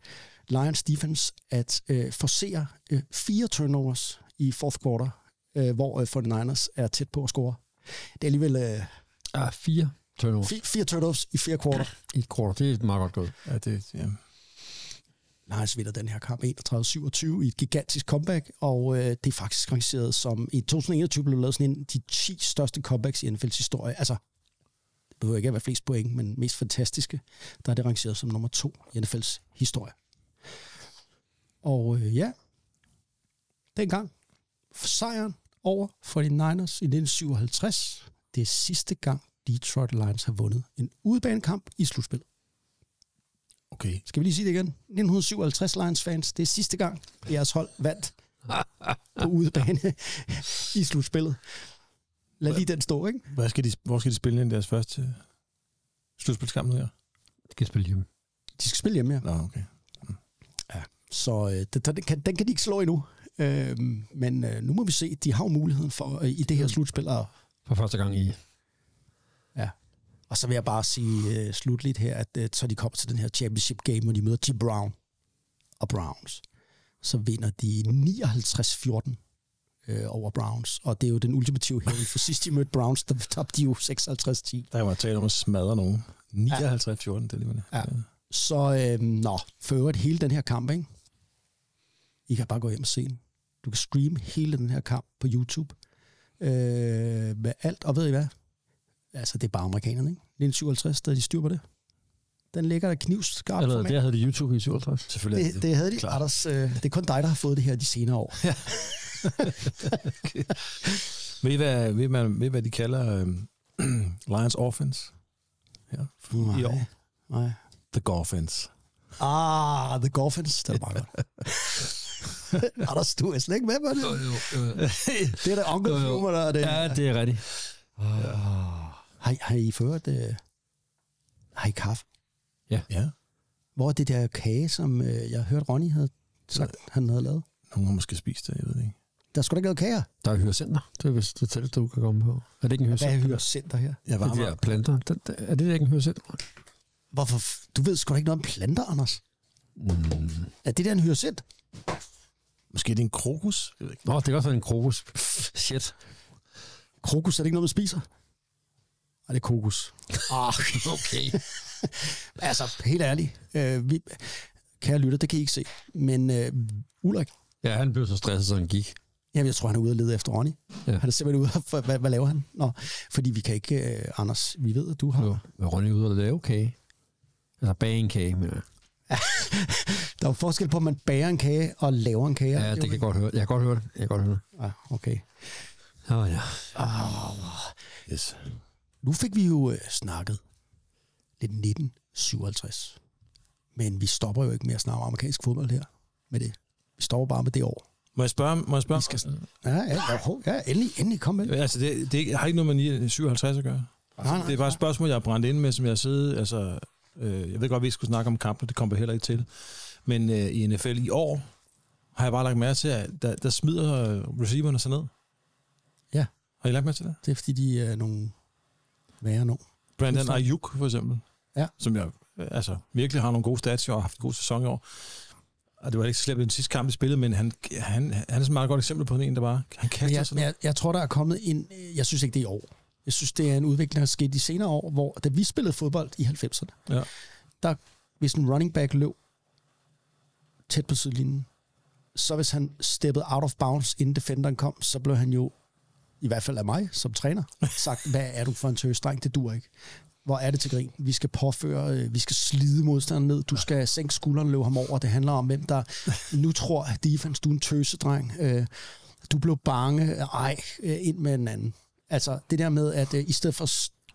G: Lions defense at øh, forsere øh, fire turnovers i fourth quarter, øh, hvor øh, 49ers er tæt på at score. Det er alligevel øh,
E: Ah, fire turnovers
G: fire, fire turnovers i fire kvarter.
E: i et quarter. Det er meget godt gået.
F: Ja, det, ja.
G: Lions vinder den her kamp 31-27 i et gigantisk comeback, og øh, det er faktisk rangeret som, i 2021 blev lavet sådan en de 10 største comebacks i NFL's historie. Altså, det behøver ikke at være flest point, men mest fantastiske, der er det rangeret som nummer to i NFL's historie. Og øh, ja, dengang sejren over 49ers i 1957, det er sidste gang Detroit Lions har vundet en udebanekamp i slutspillet.
F: Okay.
G: Skal vi lige sige det igen? 1957 Lions fans, det er sidste gang, jeres hold vandt på udebane i slutspillet. Lad lige den stå, ikke?
F: Hvad skal de, hvor skal de spille ind i deres første slutspilskamp nu her?
E: De kan spille hjemme.
G: De skal spille hjemme, ja.
F: Nå, okay.
G: Så øh, den, den, kan, den kan de ikke slå endnu. Øh, men øh, nu må vi se, de har jo muligheden for øh, i det her slutspil at
E: For første gang i...
G: Ja. Og så vil jeg bare sige øh, slutligt her, at øh, så de kommer til den her championship game, hvor de møder T. Brown og Browns, så vinder de 59-14 øh, over Browns. Og det er jo den ultimative hævn. For sidst de mødte Browns, der tabte de jo 56-10.
F: Der var tale om at smadre nogen. 59-14, det er lige
G: Ja. Så øh, nå, for hele den her kamp, ikke? I kan bare gå hjem og se den. Du kan streame hele den her kamp på YouTube. Øh, med alt, og ved I hvad? Altså, det er bare amerikanerne, ikke? 1957, der de styr på det. Den ligger der knivskarpt
E: Eller der havde de YouTube i 57.
F: Selvfølgelig.
G: Det, det havde de. Anders, øh, det er kun dig, der har fået det her de senere år. Ja.
F: Ved I, hvad, ved, hvad, ved hvad de kalder øh, Lions offense? Ja, i år.
G: Nej.
F: The Gorfins.
G: Ah, The Gorfins. Det er meget godt. Anders, du er slet ikke med på det. Det er da onkel der er det.
E: Ja, det er rigtigt.
G: Har, I- har I ført... Øh, har I kaffe?
F: Ja.
G: Hvor er det der kage, som øh, jeg hørte Ronny havde sagt, han havde lavet?
F: Nogen har måske spist det, jeg ved det ikke.
G: Der skulle da ikke lavet kager.
E: Der er hyrecenter. Det er vist det tætteste, du kan komme på. Er det ikke en
G: Hvad er
E: hyrecenter
G: her?
F: Jeg
E: Det er de der planter. Den, der, er det ikke en hyrecenter?
G: Hvorfor? Du ved sgu da ikke noget om planter, Anders.
E: Mm.
G: Er det der en hyrecent?
F: Måske er det en krokus? Jeg ved ikke.
E: Nå, det kan også være en krokus. Shit.
G: Krokus er det ikke noget, man spiser? Nej, det er kokus.
E: Ah, okay.
G: Altså, helt ærligt. Øh, vi, kære lytter, det kan I ikke se. Men øh, Ulrik,
E: Ja, han blev så stresset, så han gik.
G: jamen, jeg tror, han er ude og lede efter Ronny.
E: Ja.
G: Han er simpelthen ude for, hvad, hvad laver han? Nå, fordi vi kan ikke, øh, Anders, vi ved, at du har...
E: Jo, med Ronny ude og lave kage. Altså bage en kage, men
G: Der er jo forskel på, om man bager en kage og laver en kage.
E: ja,
G: er
E: det
G: jo
E: kan jeg godt høre. Jeg kan godt høre det. Jeg kan godt høre det.
G: Ja, okay.
E: Oh, ja.
F: Yes.
G: Nu fik vi jo øh, snakket lidt 1957. Men vi stopper jo ikke med at snakke om amerikansk fodbold her med det. Vi stopper bare med det år.
F: Må jeg spørge? Må jeg spørge?
G: Vi skal, ja, ja, ja, ja, endelig, endelig, kom med.
F: Altså, det, det har ikke noget med 57 at gøre.
G: Nej, nej,
F: Det er bare et spørgsmål, jeg har brændt ind med, som jeg har siddet... Altså, øh, jeg ved godt, at vi skulle snakke om kampen, det kommer vi heller ikke til. Men øh, i NFL i år har jeg bare lagt mærke til, at der, der smider øh, receiverne sig ned.
G: Ja.
F: Har I lagt mærke til det?
G: Det er, fordi de er nogle værre nogen.
F: Brandon. Ayuk, for eksempel.
G: Ja.
F: Som jeg altså, virkelig har nogle gode stats og har haft en god sæson i år. Og det var ikke så slemt den sidste kamp, i spillet, men han, han, han er sådan et meget godt eksempel på en, der bare han kaster
G: jeg,
F: ned.
G: jeg, jeg tror, der er kommet en... Jeg synes ikke, det er i år. Jeg synes, det er en udvikling, der er sket de senere år, hvor da vi spillede fodbold i 90'erne,
F: Ja.
G: der, hvis en running back løb tæt på sidelinjen, så hvis han steppede out of bounds, inden defenderen kom, så blev han jo, i hvert fald af mig som træner, sagt, hvad er du for en tøsdreng, det dur ikke. Hvor er det til grin? Vi skal påføre, øh, vi skal slide modstanderen ned, du skal sænke skulderen og løbe ham over. Det handler om, hvem der nu tror, at defense, du er en tøsedreng. Øh, du blev bange, ej, øh, ind med en anden. Altså det der med, at i stedet for,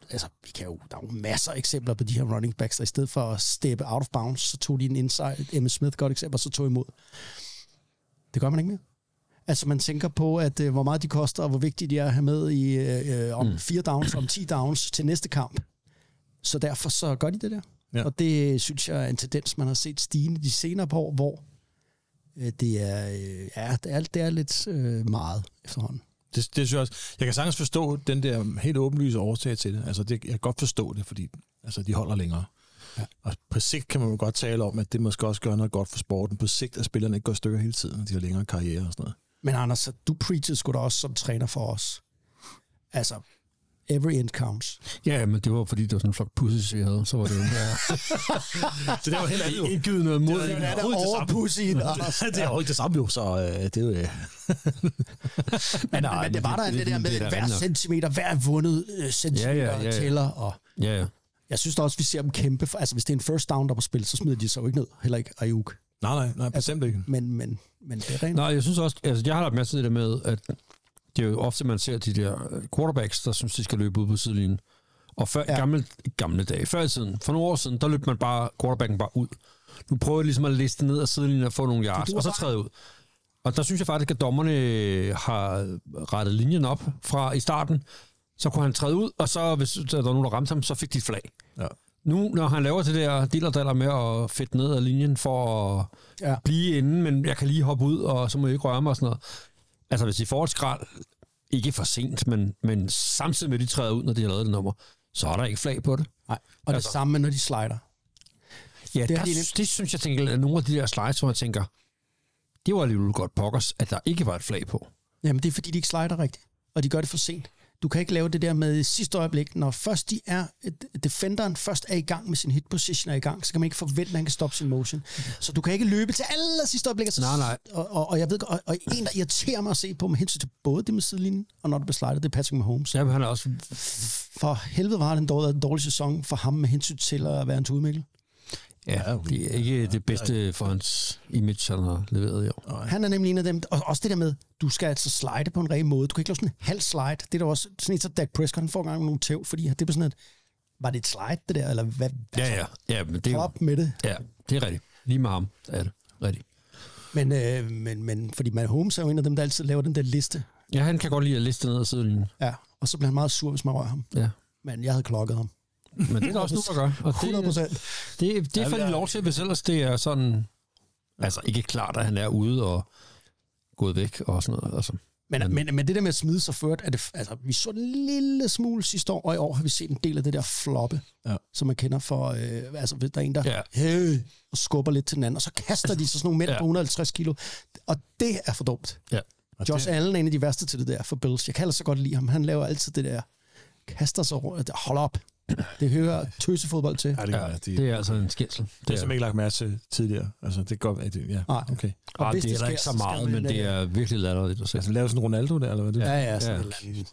G: altså vi kan jo, der er jo masser af eksempler på de her running backs, der i stedet for at steppe out of bounds, så tog de en inside, Emma Smith, godt eksempel, og så tog imod. Det gør man ikke mere. Altså man tænker på, at øh, hvor meget de koster, og hvor vigtigt de er at have med i øh, øh, om mm. fire downs, om 10 downs til næste kamp. Så derfor så gør de det der.
F: Ja.
G: Og det synes jeg er en tendens, man har set stigende de senere på år, hvor øh, det er, øh, ja, det er, det er lidt øh, meget efterhånden.
F: Det, det synes jeg også. Jeg kan sagtens forstå den der helt åbenlyse årsag til det. Altså, det, jeg kan godt forstå det, fordi altså, de holder længere.
G: Ja.
F: Og på sigt kan man jo godt tale om, at det måske også gør noget godt for sporten. På sigt, at spillerne ikke går stykker hele tiden, de har længere karriere og sådan noget.
G: Men Anders, du preachede sgu da også som træner for os. Altså, every end counts.
E: Ja, men det var fordi, det var sådan en flok pussies, vi havde. Så var det jo ja.
F: Så det var heller ikke...
E: ikke givet noget mod.
F: Det
G: er der over pussyen, Anders.
F: det er jo ikke det samme jo, så øh, det er jo... Øh.
G: Men,
E: Nej,
G: men det var der
E: det-
G: det,
E: det-
G: der med,
E: da
G: hver centimeter, hver vundet øh, centimeter
E: Ja, ja, ja, ja.
G: tæller. Og
E: Ja, ja.
G: jeg synes da også, vi ser dem kæmpe. For, altså, hvis det er en first down, der er på spil, så smider de sig jo ikke ned. Heller ikke Ayuk.
F: Nej, nej, nej, bestemt ikke.
G: Men, men, men det er rent.
E: Nej, jeg synes også, altså jeg har lagt mærke til det med, at det er jo ofte, man ser de der øh, quarterbacks, der synes, de skal løbe ud på sidelinjen. Og før, ja. Gamle, gamle dage, før i tiden, for nogle år siden, der løb man bare, quarterbacken bare ud. Nu prøver jeg ligesom at liste ned af sidelinjen og få nogle yards, og så træde ud. Og der synes jeg faktisk, at dommerne har rettet linjen op fra i starten. Så kunne han træde ud, og så hvis der var nogen, der ramte ham, så fik de et flag.
F: Ja.
E: Nu, når han laver det der dillerdaller med at fedte ned af linjen for at
G: Ja.
E: blive inde, men jeg kan lige hoppe ud, og så må jeg ikke røre mig og sådan noget. Altså, hvis de får et skrald, ikke for sent, men, men samtidig med, at de træder ud, når de har lavet det nummer, så er der ikke flag på det.
G: Nej. Og
E: Altså-
G: det samme med, når de slider.
E: Ja,
G: Det
E: der,
G: de
E: det, synes jeg tænker, er nogle af de der slides, hvor jeg tænker, det var alligevel godt pokkers, at der ikke var et flag på.
G: Jamen, det er fordi, de ikke slider rigtigt. Og de gør det for sent. Du kan ikke lave det der med sidste øjeblik, når først de er, defenderen først er i gang med sin hit position er i gang, så kan man ikke forvente, at han kan stoppe sin motion. Så du kan ikke løbe til aller sidste øjeblik. og så-
E: Nej, nej.
G: Og, og, og, jeg ved, og, og, en, der irriterer mig at se på med hensyn til både det med sidelinjen, og når det bliver slidet, det er Patrick Mahomes.
E: Ja, han er også...
G: For helvede var det en dårlig, dårlig sæson for ham med hensyn til at være en tudmikkel.
E: Ja, det er ikke det bedste for hans image, han har leveret i år.
G: Han er nemlig en af dem, og også det der med, du skal altså slide på en ren måde. Du kan ikke lave sådan en halv slide. Det er der også sådan et, så Dak Prescott, han får engang nogle tæv, fordi det er sådan et, var det et slide, det der? Eller hvad?
E: Ja, ja. Ja, men det er
G: Op med det.
E: ja, det er rigtigt. Lige med ham er det rigtigt.
G: Men, øh, men, men fordi Matt Holmes er jo en af dem, der altid laver den der liste.
E: Ja, han kan godt lide at liste ned ad sidelinjen.
G: Ja. Og så bliver han meget sur, hvis man rører ham.
E: Ja.
G: Men jeg havde klokket ham.
E: Men det er der også nogen, der gør. Og
G: 100
E: det,
G: procent.
E: det, det får de lov til, hvis ellers det er sådan... Altså, ikke klart, at han er ude og gået væk og sådan noget. Altså.
G: Men, men, men det der med at smide sig ført, er det, altså, vi så en lille smule sidste år, og i år har vi set en del af det der floppe,
F: Ja.
G: som man kender for, øh, altså der er en, der
E: Ja.
G: hey, og skubber lidt til den anden, og så kaster de så sådan nogle mænd
E: Ja.
G: på 150 kilo. Og det er for dumt.
E: Ja.
G: Josh Allen er en af de værste til det der for Bills. Jeg kan ellers så godt lide ham. Han laver altid det der, kaster sig rundt. Hold op. Det hører tøsefodbold til.
F: Ja, det, gør
E: Ja,
F: det,
E: det er altså en skændsel.
F: det er simpelthen ikke lagt mærke til tidligere. Altså, det være, det, ja,
G: Nej.
F: okay.
G: Og
E: Ah,
G: hvis
E: det er
G: det
E: der
G: sker,
E: ikke så meget, men det
G: øh,
E: er virkelig latterligt at se.
F: Altså, lave sådan en Ronaldo der, eller hvad det er?
G: Ja, ja, sådan
E: Ja.
G: eller.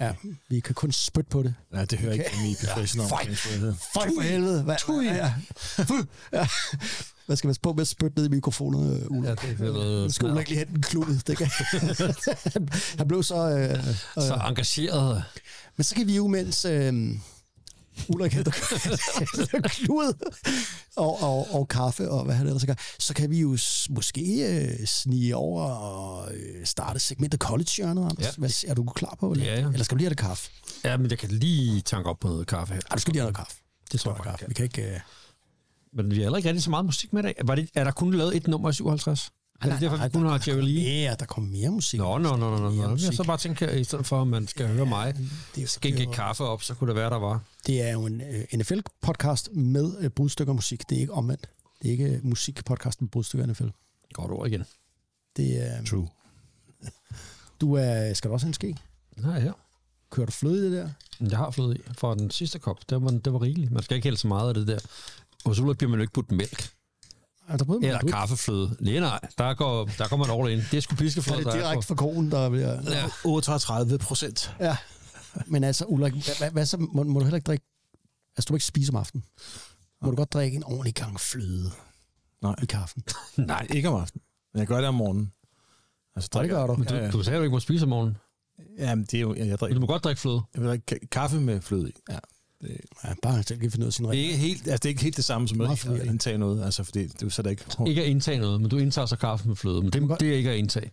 G: Ja, vi kan kun spytte på det.
F: Ja, det hører ikke hjemme i professional
G: Føj.
F: omklædningsrådighed.
G: Føj for helvede. Hvad, Tui. Ja. Ja. Hvad skal man på med at spytte ned i mikrofonen, Ulle?
E: Ja, det er
G: Nu skal ikke lige hente en klud. Det kan. Han blev så... Øh, øh,
E: så engageret.
G: men så kan vi jo, mens øh, Ulrik henter klud og, og, og kaffe og hvad han ellers gør, så kan vi jo måske øh, snige over og øh, starte segmentet college-hjørnet, Anders.
E: Ja.
G: Hvad, er du klar på det?
E: Ja, ja.
G: Eller skal du lige have det kaffe?
E: Ja, men jeg kan lige tanke op på noget kaffe her.
G: Ej, du skal lige have noget kaffe.
E: Det tror jeg
G: Kaffe.
E: godt,
G: Vi kan ikke... Øh,
E: Men vi har heller ikke rigtig så meget musik med i dag. Var det, er der kun lavet et nummer i 57? Er det derfor, vi kun har Jerry Lee?
G: Ja, der kommer mere musik.
E: Nå, nå, nå, nå, nå. Jeg så bare tænke, at i stedet for, at man skal høre mig
G: Det er,
E: skænke
G: er,
E: kaffe op, så kunne det være, der var.
G: det er jo en øh, NFL-podcast med øh, brudstykker musik. Det er ikke omvendt. Det er ikke øh, musikpodcast med brudstykker NFL.
E: Godt ord igen.
G: Det er...
F: True.
G: Du er... Skal du også have en ske?
E: Nej, ja.
G: Kører du fløde i det der?
E: Jeg har flødet i fra den sidste kop. Det var, det var rigeligt. Man skal ikke hælde så meget af det der. Hos Ulrik bliver man jo ikke putt mælk.
G: Er der både
E: Eller kaffefløde. Nej, nej. Der går, der går man all in. Det er sgu piskefløde,
G: det
E: der er
G: direkte fra konen, der bliver...
E: Ja.
F: 38 procent.
G: ja. Men altså, Ulrik, hvad, hvad, hvad så? Må, må, du heller ikke drikke... Altså, du må ikke spise om aftenen. Må du godt drikke en ordentlig gang fløde
F: Nej.
G: i kaffen?
F: Nej, ikke om aftenen. Men jeg gør det om morgenen. Altså,
G: det gør du.
E: Men du,
F: Ja, ja.
E: du sagde, at du ikke må spise om morgenen.
F: Jamen, det er jo... Jeg, jeg
E: Men
F: drikker,
E: du må godt drikke fløde.
F: jeg vil drikke ka- kaffe med fløde i. Ja.
G: Ja, bare selv kan finde ud af sin
F: Det er
G: regler.
F: ikke helt, altså, det er ikke helt det samme som at indtage noget. Altså, fordi det er jo så er det ikke...
E: Ikke at indtage noget, men du indtager så kaffe med fløde. Men det, det er ikke at indtage.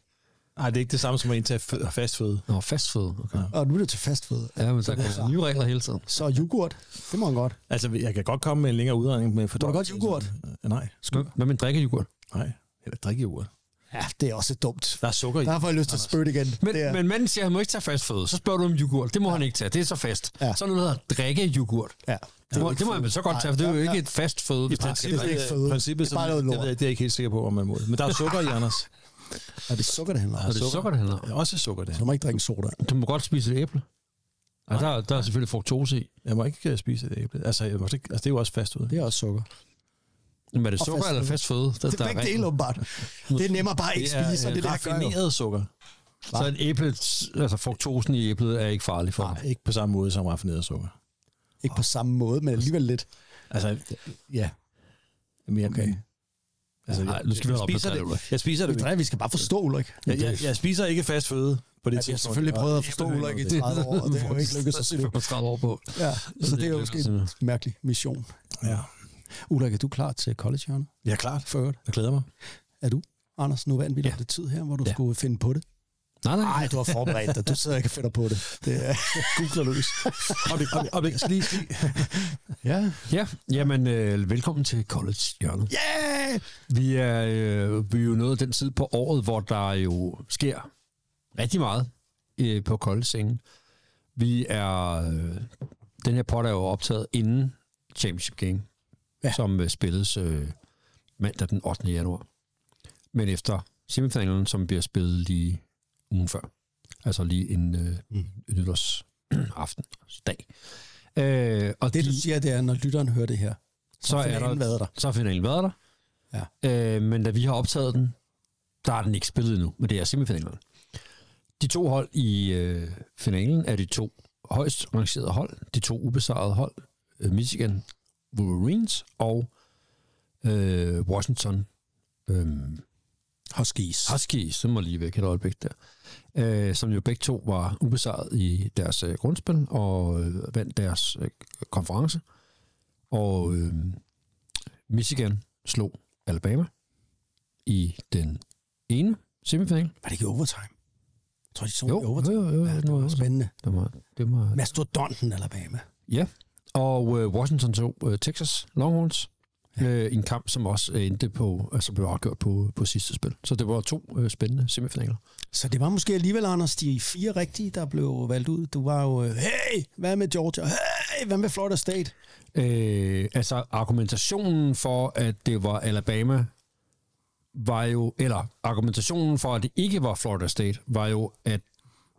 F: Nej, det er ikke det samme som at indtage fast føde.
E: Nå, fastføde. Okay.
G: Og nu er det til fastføde.
E: Ja, men der kommer nye regler hele tiden.
G: Så yoghurt, det må man godt.
F: Altså, jeg kan godt komme med en længere udredning med
G: Må du godt yoghurt?
F: Nej,
E: Skal, hvad med en drikkejoghurt?
F: nej. Eller drikke yoghurt.
G: Ja, det er også dumt.
F: Der er sukker i.
G: Der får jeg lyst til at spytte igen.
E: Men,
G: det er,
E: men manden siger, at han må ikke tage fast føde. Så spørger du om yoghurt. Det må ja. han ikke tage. Det er så fast.
G: Ja.
E: Så er noget, der hedder drikkejoghurt.
G: ja.
E: Det må, det må han vel så godt tage, for det er jo
G: Ja,
E: ikke
G: ja.
E: et fast føde. Det er
G: princippet- det er ikke føde.
F: I princippet,
G: Det er bare
F: så,
G: noget
F: det,
G: lort.
F: jeg, det er jeg ikke helt sikker på, om man må. Men der er sukker i, Anders.
G: Er det sukker, det handler om?
E: Og det er sukker, det handler om.
F: Der er også sukker, det
G: Så du må ikke drikke soda.
E: Du må godt spise et æble. Ja, der, der er selvfølgelig fruktose i.
F: Jeg må ikke øh, spise et æble. Altså, jeg må ikke, altså det er jo også fast ud.
G: Det er også sukker.
E: Men er det sukker
G: fast
E: eller fast føde? Der,
G: Det er begge dele, åbenbart. Det er nemmere bare at ikke
F: Det
G: spise, og det er
F: øh,
G: det, jeg gør jo.
F: sukker.
E: Så et æble, altså fruktosen i æblet er ikke farlig for.
F: Nej, ikke på samme måde som raffineret sukker.
G: Ikke på samme måde, men alligevel lidt.
F: Altså, ja. Jamen, jeg,
G: Okay.
F: Altså,
E: Nej, nu skal vi
F: jeg, spiser
E: det,
F: det. Jeg spiser det.
G: Det vi skal bare forstå, Ulrik.
F: Jeg, jeg, jeg spiser ikke fast føde på det
G: Ja, vi har
F: tidspunkt.
G: selvfølgelig prøvet at forstå Ulrik i 30 år, og det er jo ikke lykkedes os endnu.
E: 35 år på.
G: Ja, så det er jo
E: det
G: måske en mærkelig mission.
F: Ja.
G: Ulrik, er du klar til college, Jørgen?
F: Ja, klart.
G: For øvrigt.
F: Jeg glæder mig.
G: Er du? Anders, nu vandt vi ja. tid her, hvor du ja.
E: Ja.
G: skulle finde på det.
E: Nej, nej.
G: Nej, du har forberedt dig. Du sidder ikke og finder på det. det er...
F: Googler løs. og det, og det, lige, lige.
G: Ja.
E: Ja, jamen øh, velkommen til College Hjørnet.
G: Yeah!
E: Vi er, øh, vi er jo nået den tid på året, hvor der jo sker rigtig meget øh, på college-scenen. Vi er... Øh, den her pot er jo optaget inden Championship Game,
G: Ja.
E: som øh, spilles øh, mandag den 8. januar. Men efter semifinalen, som bliver spillet lige ugen før. Altså lige en øh, mm. nytårsaften, dag. Øh, og
G: Det,
E: de,
G: du siger, det er, når lytteren hører det her, så,
E: så
G: er
E: er
G: finalen
E: der,
G: været der.
E: så er finalen været der.
G: Ja.
E: Øh, men da vi har optaget den, der er den ikke spillet endnu, men det er semifinalen. De to hold i øh, finalen er de to højst rangerede hold, de to ubesejrede hold, øh, Michigan Wolverines og øh, Washington øh,
G: Huskies.
E: Huskies, som må lige væk et øjeblik der, øh, som jo begge to var ubesejret i deres øh, grundspil og øh, vandt deres øh, konference. Og øh, Michigan slog Alabama i den ene semifinal.
G: Var det ikke i overtime? Jeg tror, de så
E: Jo,
G: i overtime.
E: jo, jo, jo,
G: ja,
E: det var
G: spændende.
E: Det var, det var,
G: Mastodonten Alabama.
E: ja, og øh, Washington tog øh, Texas Longhorns ja. øh, en kamp, som også endte på, altså blev afgjort på, på sidste spil. Så det var to øh, spændende semifinaler.
G: Så det var måske alligevel, Anders, de fire rigtige, der blev valgt ud. Du var jo, øh, hey, hvad med Georgia? Hey, hvad med Florida State?
E: Øh, altså argumentationen for, at det var Alabama, var jo, eller argumentationen for, at det ikke var Florida State, var jo, at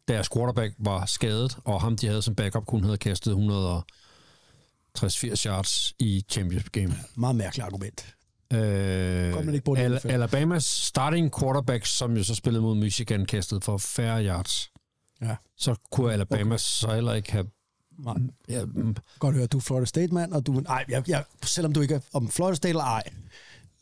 E: deres quarterback var skadet, og ham, de havde som backup, kun havde kastet 160-80 yards i championship game.
G: Meget mærkeligt argument.
E: Øh,
G: man ikke det
E: Al-. Alabamas starting quarterback, som jo så spillede mod Michigan, kastede for færre yards.
G: Ja.
E: Så kunne Alabama okay. så heller ikke have...
G: Nej.
E: Ja, mm,
G: Godt høre, du er Florida State-mand, og du... Nej, jeg, jeg, selvom du ikke er om Florida State eller ej,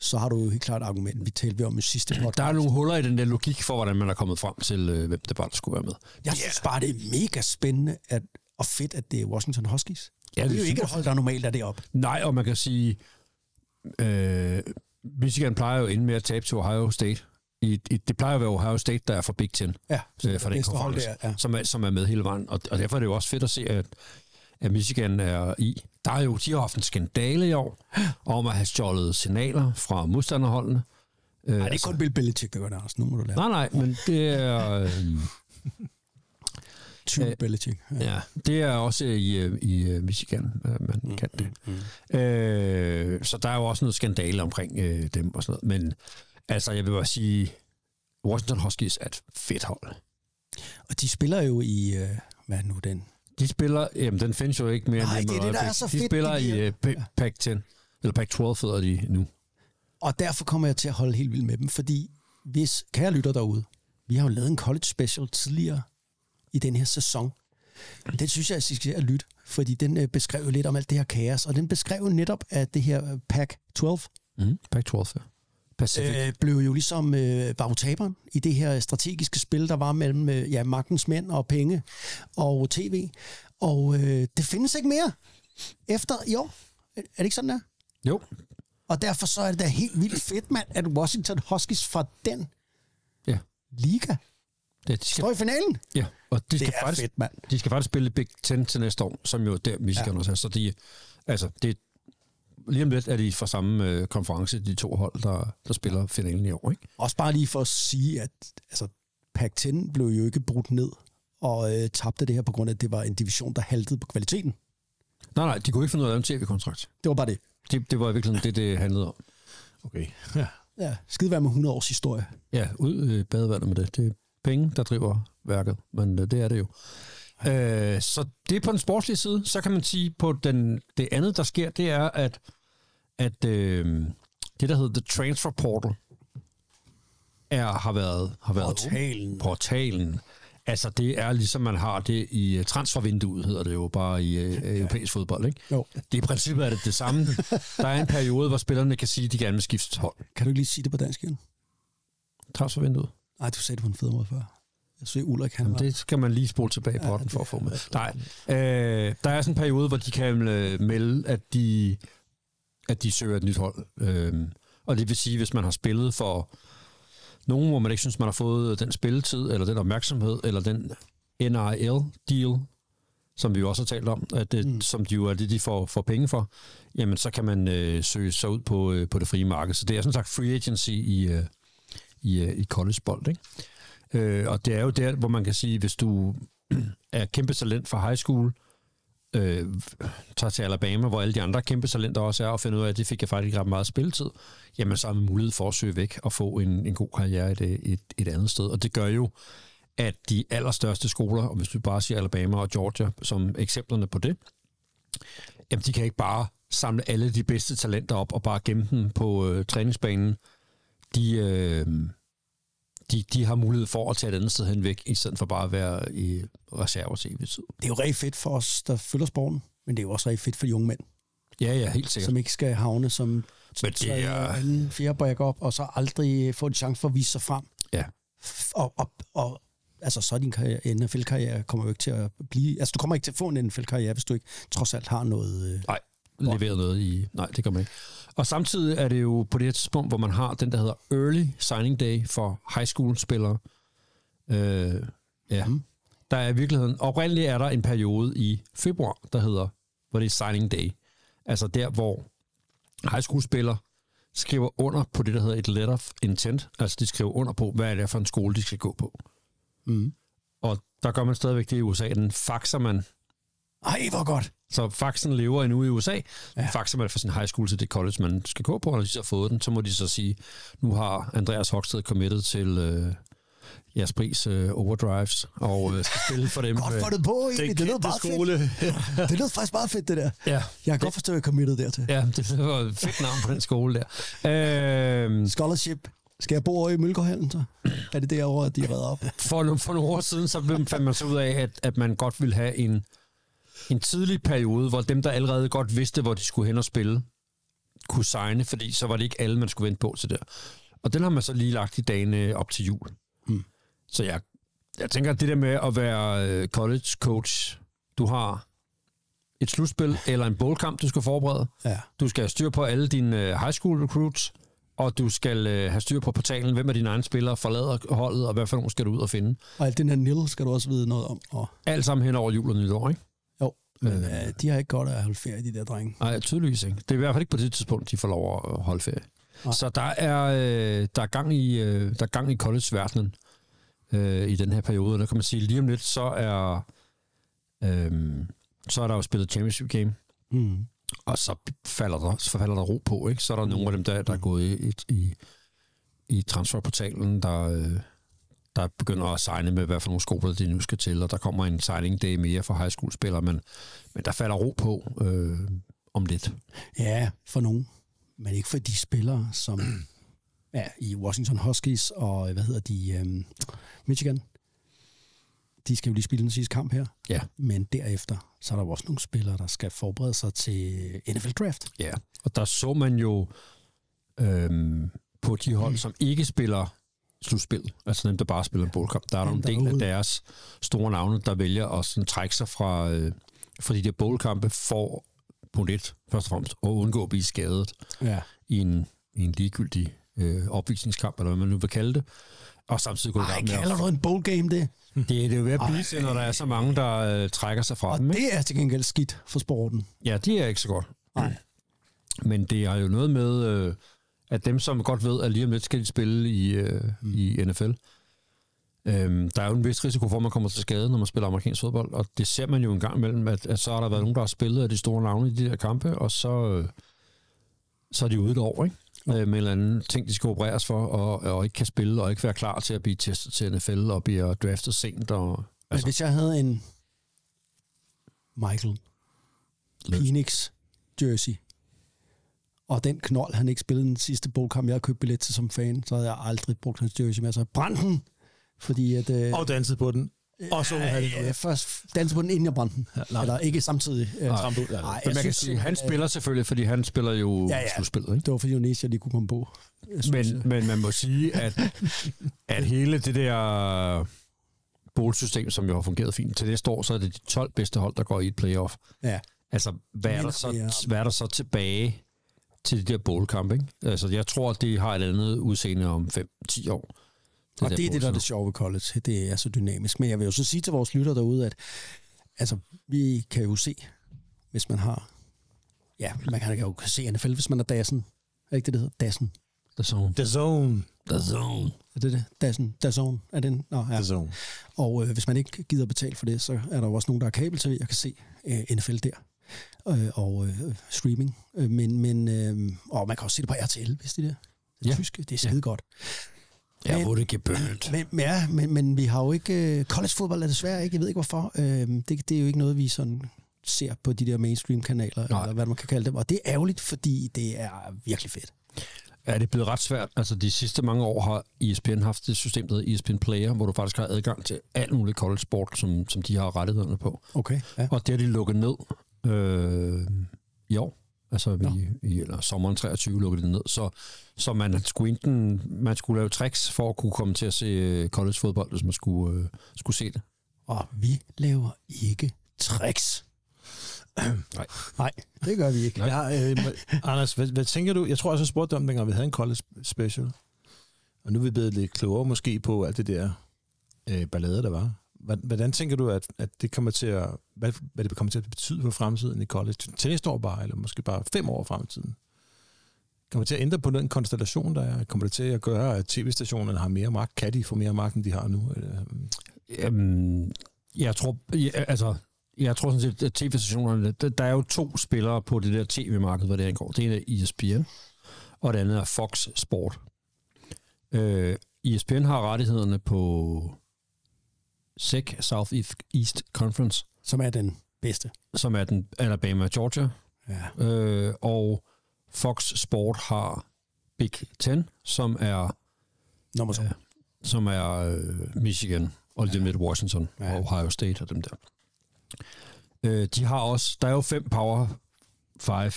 G: så har du jo helt klart argument. Vi talte vi om i sidste podcast.
E: der er nogle huller i den der logik for, hvordan man er kommet frem til, øh, hvem det var, der skulle være med.
G: Jeg synes bare, det er mega spændende at, og fedt, at det er Washington Huskies.
E: Ja,
G: det
E: det
G: er jo ikke et hold, der normalt er deroppe.
E: Nej, og man kan sige, øh, Michigan plejer jo ende med at tabe til Ohio State. I, i, det plejer at være Ohio State, der er fra Big Ten.
G: Ja,
E: øh, for den konference,
G: der, ja.
E: som, er, som er med hele vejen. Og, og derfor er det jo også fedt at se, at, at Michigan er i. Der er jo, de har haft en skandale i år, om at have stjålet signaler fra modstanderholdene. Øh,
G: Nej, det er kun Bill Belichick, der gør det, Anders. Nu må du lære.
E: Nej, nej, men det er... Øh,
G: Tyve Belichick. Ja.
E: Ja, det er også i, øh, i øh, Michigan, øh, man mm, kan det. Mm, øh, så der er jo også noget skandale omkring øh, dem og sådan noget. Men altså, jeg vil bare sige, Washington Huskies er et fedt hold.
G: Og de spiller jo i... Øh, hvad er nu den?
E: De spiller, jamen den findes jo ikke mere
G: Nej,
E: end
G: det er det, der er så
E: De
G: fedt,
E: spiller
G: det
E: i øh, Pac- Pac-10, eller Pac-12 hedder de nu.
G: Og derfor kommer jeg til at holde helt vildt med dem, fordi hvis, kære lytter derude, vi har jo lavet en college special tidligere i den her sæson. Den synes jeg, at I skal at lytte, fordi den øh, beskrev jo lidt om alt det her kaos, og den beskrev jo netop, at det her øh, Pac-12
E: Mm, Pac-12, ja. Pacific. Øh,
G: blev jo ligesom øh, var jo taberen i det her strategiske spil, der var mellem øh, ja, magtens mænd og penge og tv. Og øh, det findes ikke mere efter i år. Er det ikke sådan der?
E: jo,
G: Og derfor så er det da helt vildt fedt, mand, at Washington Huskies fra den
E: ja.
G: liga
E: Det, de skal,
G: står i finalen.
E: ja, og de
G: Det
E: skal,
G: er
E: faktisk,
G: fedt, mand.
E: de skal faktisk spille Big Ten til næste år, som jo der Michigan ja. også er. Så de, altså, det, lige om lidt er de fra samme øh, konference, de to hold, der, der spiller finalen i år. Ikke?
G: Også bare lige for at sige, at altså, Pac-10 blev jo ikke brudt ned og øh, tabte det her på grund af, at det var en division, der haltede på kvaliteten.
E: Nej, nej, de kunne ikke finde ud af at lave en tv-kontrakt.
G: Det var bare det.
E: Det, det var i virkeligheden det, det handlede om.
F: Okay. Ja.
G: Ja, skide være med 100 års historie.
E: Ja, ud i badevandet med det. Det penge, der driver værket, men øh, det er det jo. Øh, så det er på den sportslige side. Så kan man sige, på den, det andet, der sker, det er, at, at øh, det, der hedder The Transfer Portal, er, har været, har været
G: Portalen.
E: portalen. Altså, det er ligesom man har det i øh, transfervinduet, hedder det jo bare i øh, europæisk fodbold, ikke?
G: Jo.
E: Det i princippet er det det samme. Der er en periode, hvor spillerne kan sige, at de gerne vil skifte hold.
G: Kan du ikke lige sige det på dansk igen?
E: Transfervinduet.
G: Nej, du sagde det på en fed måde før. Jeg synes, Ulrik, han
E: Jamen, det skal man lige spole tilbage på
G: Ja,
E: den for at få med. Nej, øh, der er sådan en periode, hvor de kan øh, melde, at de, at de søger et nyt hold. Øh, og det vil sige, hvis man har spillet for nogen, hvor man ikke synes, man har fået den spilletid, eller den opmærksomhed, eller den NIL-deal, som vi jo også har talt om, at det, mm. som de jo er det, de får, får penge for, jamen så kan man øh, søge sig ud på, øh, på det frie marked. Så det er sådan sagt free agency i, øh, i, i i collegebold, ikke? Øh, og det er jo der, hvor man kan sige, hvis du er kæmpe talent fra high school, øh, tager til Alabama, hvor alle de andre kæmpe talenter også er, og finder ud af, at det fik jeg faktisk ikke ret meget spilletid, jamen så har man mulighed for at søge væk og få en, en god karriere et, et, et andet sted. Og det gør jo, at de allerstørste skoler, og hvis du bare siger Alabama og Georgia som eksemplerne på det, jamen de kan ikke bare samle alle de bedste talenter op og bare gemme dem på øh, træningsbanen. De, øh, de, de har mulighed for at tage et andet sted hen væk, i stedet for bare at være i reserver til evig tid.
G: Det er jo rigtig fedt for os, der følger sporten, men det er jo også rigtig fedt for de unge mænd,
E: Ja, ja, helt sikkert.
G: som ikke skal havne som
E: Men det er-
G: anden, fjerde backup, og så aldrig få en chance for at vise sig frem.
E: Ja.
G: Og, og, og altså, så er din karriere, NFL-karriere kommer jo ikke til at blive... Altså, du kommer ikke til at få en NFL-karriere, hvis du ikke trods alt har noget... Øh,
E: Nej, leveret noget i... Nej, det kan man ikke. Og samtidig er det jo på det her tidspunkt, hvor man har den, der hedder Early Signing Day for high school-spillere. Øh, ja. Mm. Der er i virkeligheden... Oprindeligt er der en periode i februar, der hedder, hvor det er Signing Day. Altså der, hvor high school-spillere skriver under på det, der hedder et letter of intent. Altså de skriver under på, hvad er det for en skole, de skal gå på.
G: Mm.
E: Og der gør man stadigvæk det i USA. Den faxer man
G: Ej, hvor godt!
E: så faxen lever endnu i USA. Ja. Faxer man fra sin high school til det college, man skal gå på, og når de så har fået den, så må de så sige, nu har Andreas Hoksted committed til øh, Jaspris øh, overdrives, og øh, skal spille for dem.
G: Godt
E: øh,
G: fundet på, egentlig. Det lyder meget
F: skole.
G: fedt. Det lyder faktisk meget fedt, det der.
E: Ja,
G: Jeg kan godt forstå, at jeg er committed dertil.
E: ja, det var et fedt navn på den skole der. Øh,
G: Scholarship. Skal jeg bo over i Mølgaardhallen, så? Er det derovre, at de er reddet op?
E: for, for nogle år siden, så fandt man så ud af, at, at man godt ville have en, en tidlig periode, hvor dem, der allerede godt vidste, hvor de skulle hen og spille, kunne signe, fordi så var det ikke alle, man skulle vente på til der. Og den har man så lige lagt i dagene op til jul.
G: Mm.
E: Så jeg, jeg tænker, at det der med at være øh, college coach, du har et slutspil eller en bowlkamp, du skal forberede.
G: Ja.
E: Du skal have styr på alle dine øh, high school recruits, og du skal øh, have styr på portalen, hvem af dine egne spillere forlader holdet, og hvad for nogen skal du ud og finde.
G: Og alt den her nil skal du også vide noget om. Og,
E: Alt sammen hen over jul og nytår, ikke?
G: Men øh, de har ikke godt af at holde ferie, de der drenge.
E: Nej, tydeligvis ikke. Det er i hvert fald ikke på det tidspunkt, de får lov at holde ferie.
G: Nej.
E: Så der er, øh, der er gang i, øh, der er gang i college-verdenen øh, i den her periode. Og der kan man sige, lige om lidt, så er, øh, så er der jo spillet championship game,
G: Mm.
E: og så falder der, så falder der ro på, ikke? Så er der nogle af dem, der, der er gået i, i, i transferportalen, der, øh, der begynder at signe med, hvad for nogle skoler de nu skal til, og der kommer en signing day mere for high school-spillere, men, men der falder ro på øh, om lidt.
G: Ja, for nogen. Men ikke for de spillere, som er i Washington Huskies og, hvad hedder de, øhm, Michigan. De skal jo lige spille den sidste kamp her.
E: Ja.
G: Men derefter, så er der jo også nogle spillere, der skal forberede sig til NFL Draft.
E: Ja, og der så man jo øhm, på de hold, som ikke spiller slutspil, altså dem, der bare spiller en boldkamp, der er der en del af deres store navne, der vælger at sådan trække sig fra, øh, fra de der boldkampe for på lidt, først og fremmest, at undgå at blive skadet
G: Ja.
E: i en, i en ligegyldig øh, opvisningskamp, eller hvad man nu vil kalde det, og samtidig gå i gang med
G: kalder du en bowl game det?
E: det, det er jo ved at blive til, når der er så mange, der øh, trækker sig fra
G: Og
E: dem. Ikke?
G: det er til gengæld skidt for sporten.
E: Ja, det er ikke så godt.
G: Nej.
E: Men det er jo noget med, øh, at dem, som godt ved, at lige om lidt skal de spille i, øh, mm. i NFL, øhm, der er jo en vis risiko for, at man kommer til skade, når man spiller amerikansk fodbold, og det ser man jo en gang imellem, at, at så har der været nogen, der har spillet af de store navne i de der kampe, og så, øh, så er de ude et år, ikke? Øh, med en eller anden ting, de skal opereres for, og, og ikke kan spille, og ikke være klar til at blive testet til NFL, og blive draftet sent. Og,
G: Altså. Men hvis jeg havde en Michael Phoenix jersey, og den knold, han ikke spillede den sidste bogkamp, jeg har købt billet til som fan, så havde jeg aldrig brugt hans jersey med. Så brændt den, fordi at... Øh,
F: Og danset på den. Og så havde det
G: øh, først danse på den, inden jeg brændte den. Ja,
F: nej.
G: Eller ikke samtidig. Øh,
F: Trampe ud, ja.
G: nej,
E: men
G: jeg
E: man kan sige, han
G: øh,
E: spiller selvfølgelig, fordi han spiller jo
G: Ja,
E: ja, slutspillet, ikke?
G: Det var fordi Jonas, lige kunne komme på. Jeg synes,
E: Men, men man må sige, at, at hele det der bowl-system, som jo har fungeret fint til næste år, så er det de 12 bedste hold, der går i et playoff.
G: Ja.
E: Altså, hvad er, der så, hvad er der så tilbage til de der bowl-kamp, ikke? Altså, jeg tror, at det har et andet udseende om 5-10 år.
G: og det er det, der er det sjove ved college. Det er så dynamisk. Men jeg vil jo så sige til vores lytter derude, at altså, vi kan jo se, hvis man har... Ja, man kan jo se NFL, hvis man er Dassen. Er det ikke det, det hedder? Dassen.
E: The Zone.
F: The Zone.
E: The Zone.
G: Er det det? Dassen. Dazone. Er den? Nå, ja.
F: The Zone.
G: Og øh, hvis man ikke gider betale for det, så er der jo også nogen, der har kabel til, jeg kan se øh, NFL der. Øh, og øh, streaming. Øh, men, men, øh, og man kan også se det på RTL, hvis det er det. Det
E: Ja.
G: tyske, det er skide godt.
E: Jeg
G: Men-
E: wurde gebønt.
G: Men, men, ja, men, men vi har jo ikke... Øh, college-fodbold er desværre ikke, jeg ved ikke hvorfor. Øh, det, det er jo ikke noget, vi sådan ser på de der mainstream-kanaler,
E: Nej.
G: eller hvad man kan kalde dem. Og det er ærgerligt, fordi det er virkelig fedt.
E: Ja, det er blevet ret svært. Altså, de sidste mange år har ESPN haft det system, der hedder ESPN Player, hvor du faktisk har adgang til alt muligt college sport, som, som de har rettighederne på.
G: Okay. Ja.
E: Og det har de lukket ned øh, i år. Altså i, i eller sommeren 23 lukkede det ned. Så, så man, skulle enten, man skulle lave tricks for at kunne komme til at se øh, college-fodbold, hvis man skulle, øh, skulle se det.
G: Og vi laver ikke tricks.
E: Nej.
G: Nej, det gør vi ikke.
F: Ja, øh, Anders, hvad, hvad tænker du? Jeg tror også, jeg spurgte dig om, dengang vi havde en college special. Og nu er vi blevet lidt klogere måske på alt det der øh, ballade, der var. Hvad- Hvordan tænker du, at, at det kommer til at, hvad, hvad det kommer til at betyde for fremtiden i college? Til næste år bare, eller måske bare fem år fremtiden? Kommer det til at ændre på den konstellation, der er? Kommer det til at gøre, at tv-stationerne har mere magt? Kan de få mere magt, end de har nu? Eller, øhm?
E: Jamen, jeg tror, ja, altså, jeg tror sådan set, at tv-stationerne, der, der er jo to spillere på det der tv-marked, hvad det angår. Det ene er ESPN, og det andet er Fox Sport. Øh, ESPN har rettighederne på SEC, South East Conference,
G: Som er den bedste.
E: som er den Alabama Georgia,
G: Ja.
E: øh, og Fox Sport har Big Ten, som er
G: Nummer to.
E: Ja. som er øh, Michigan og ja. med Washington. Ja. og Ohio State og dem der. Øh, de har også, der er jo fem Power 5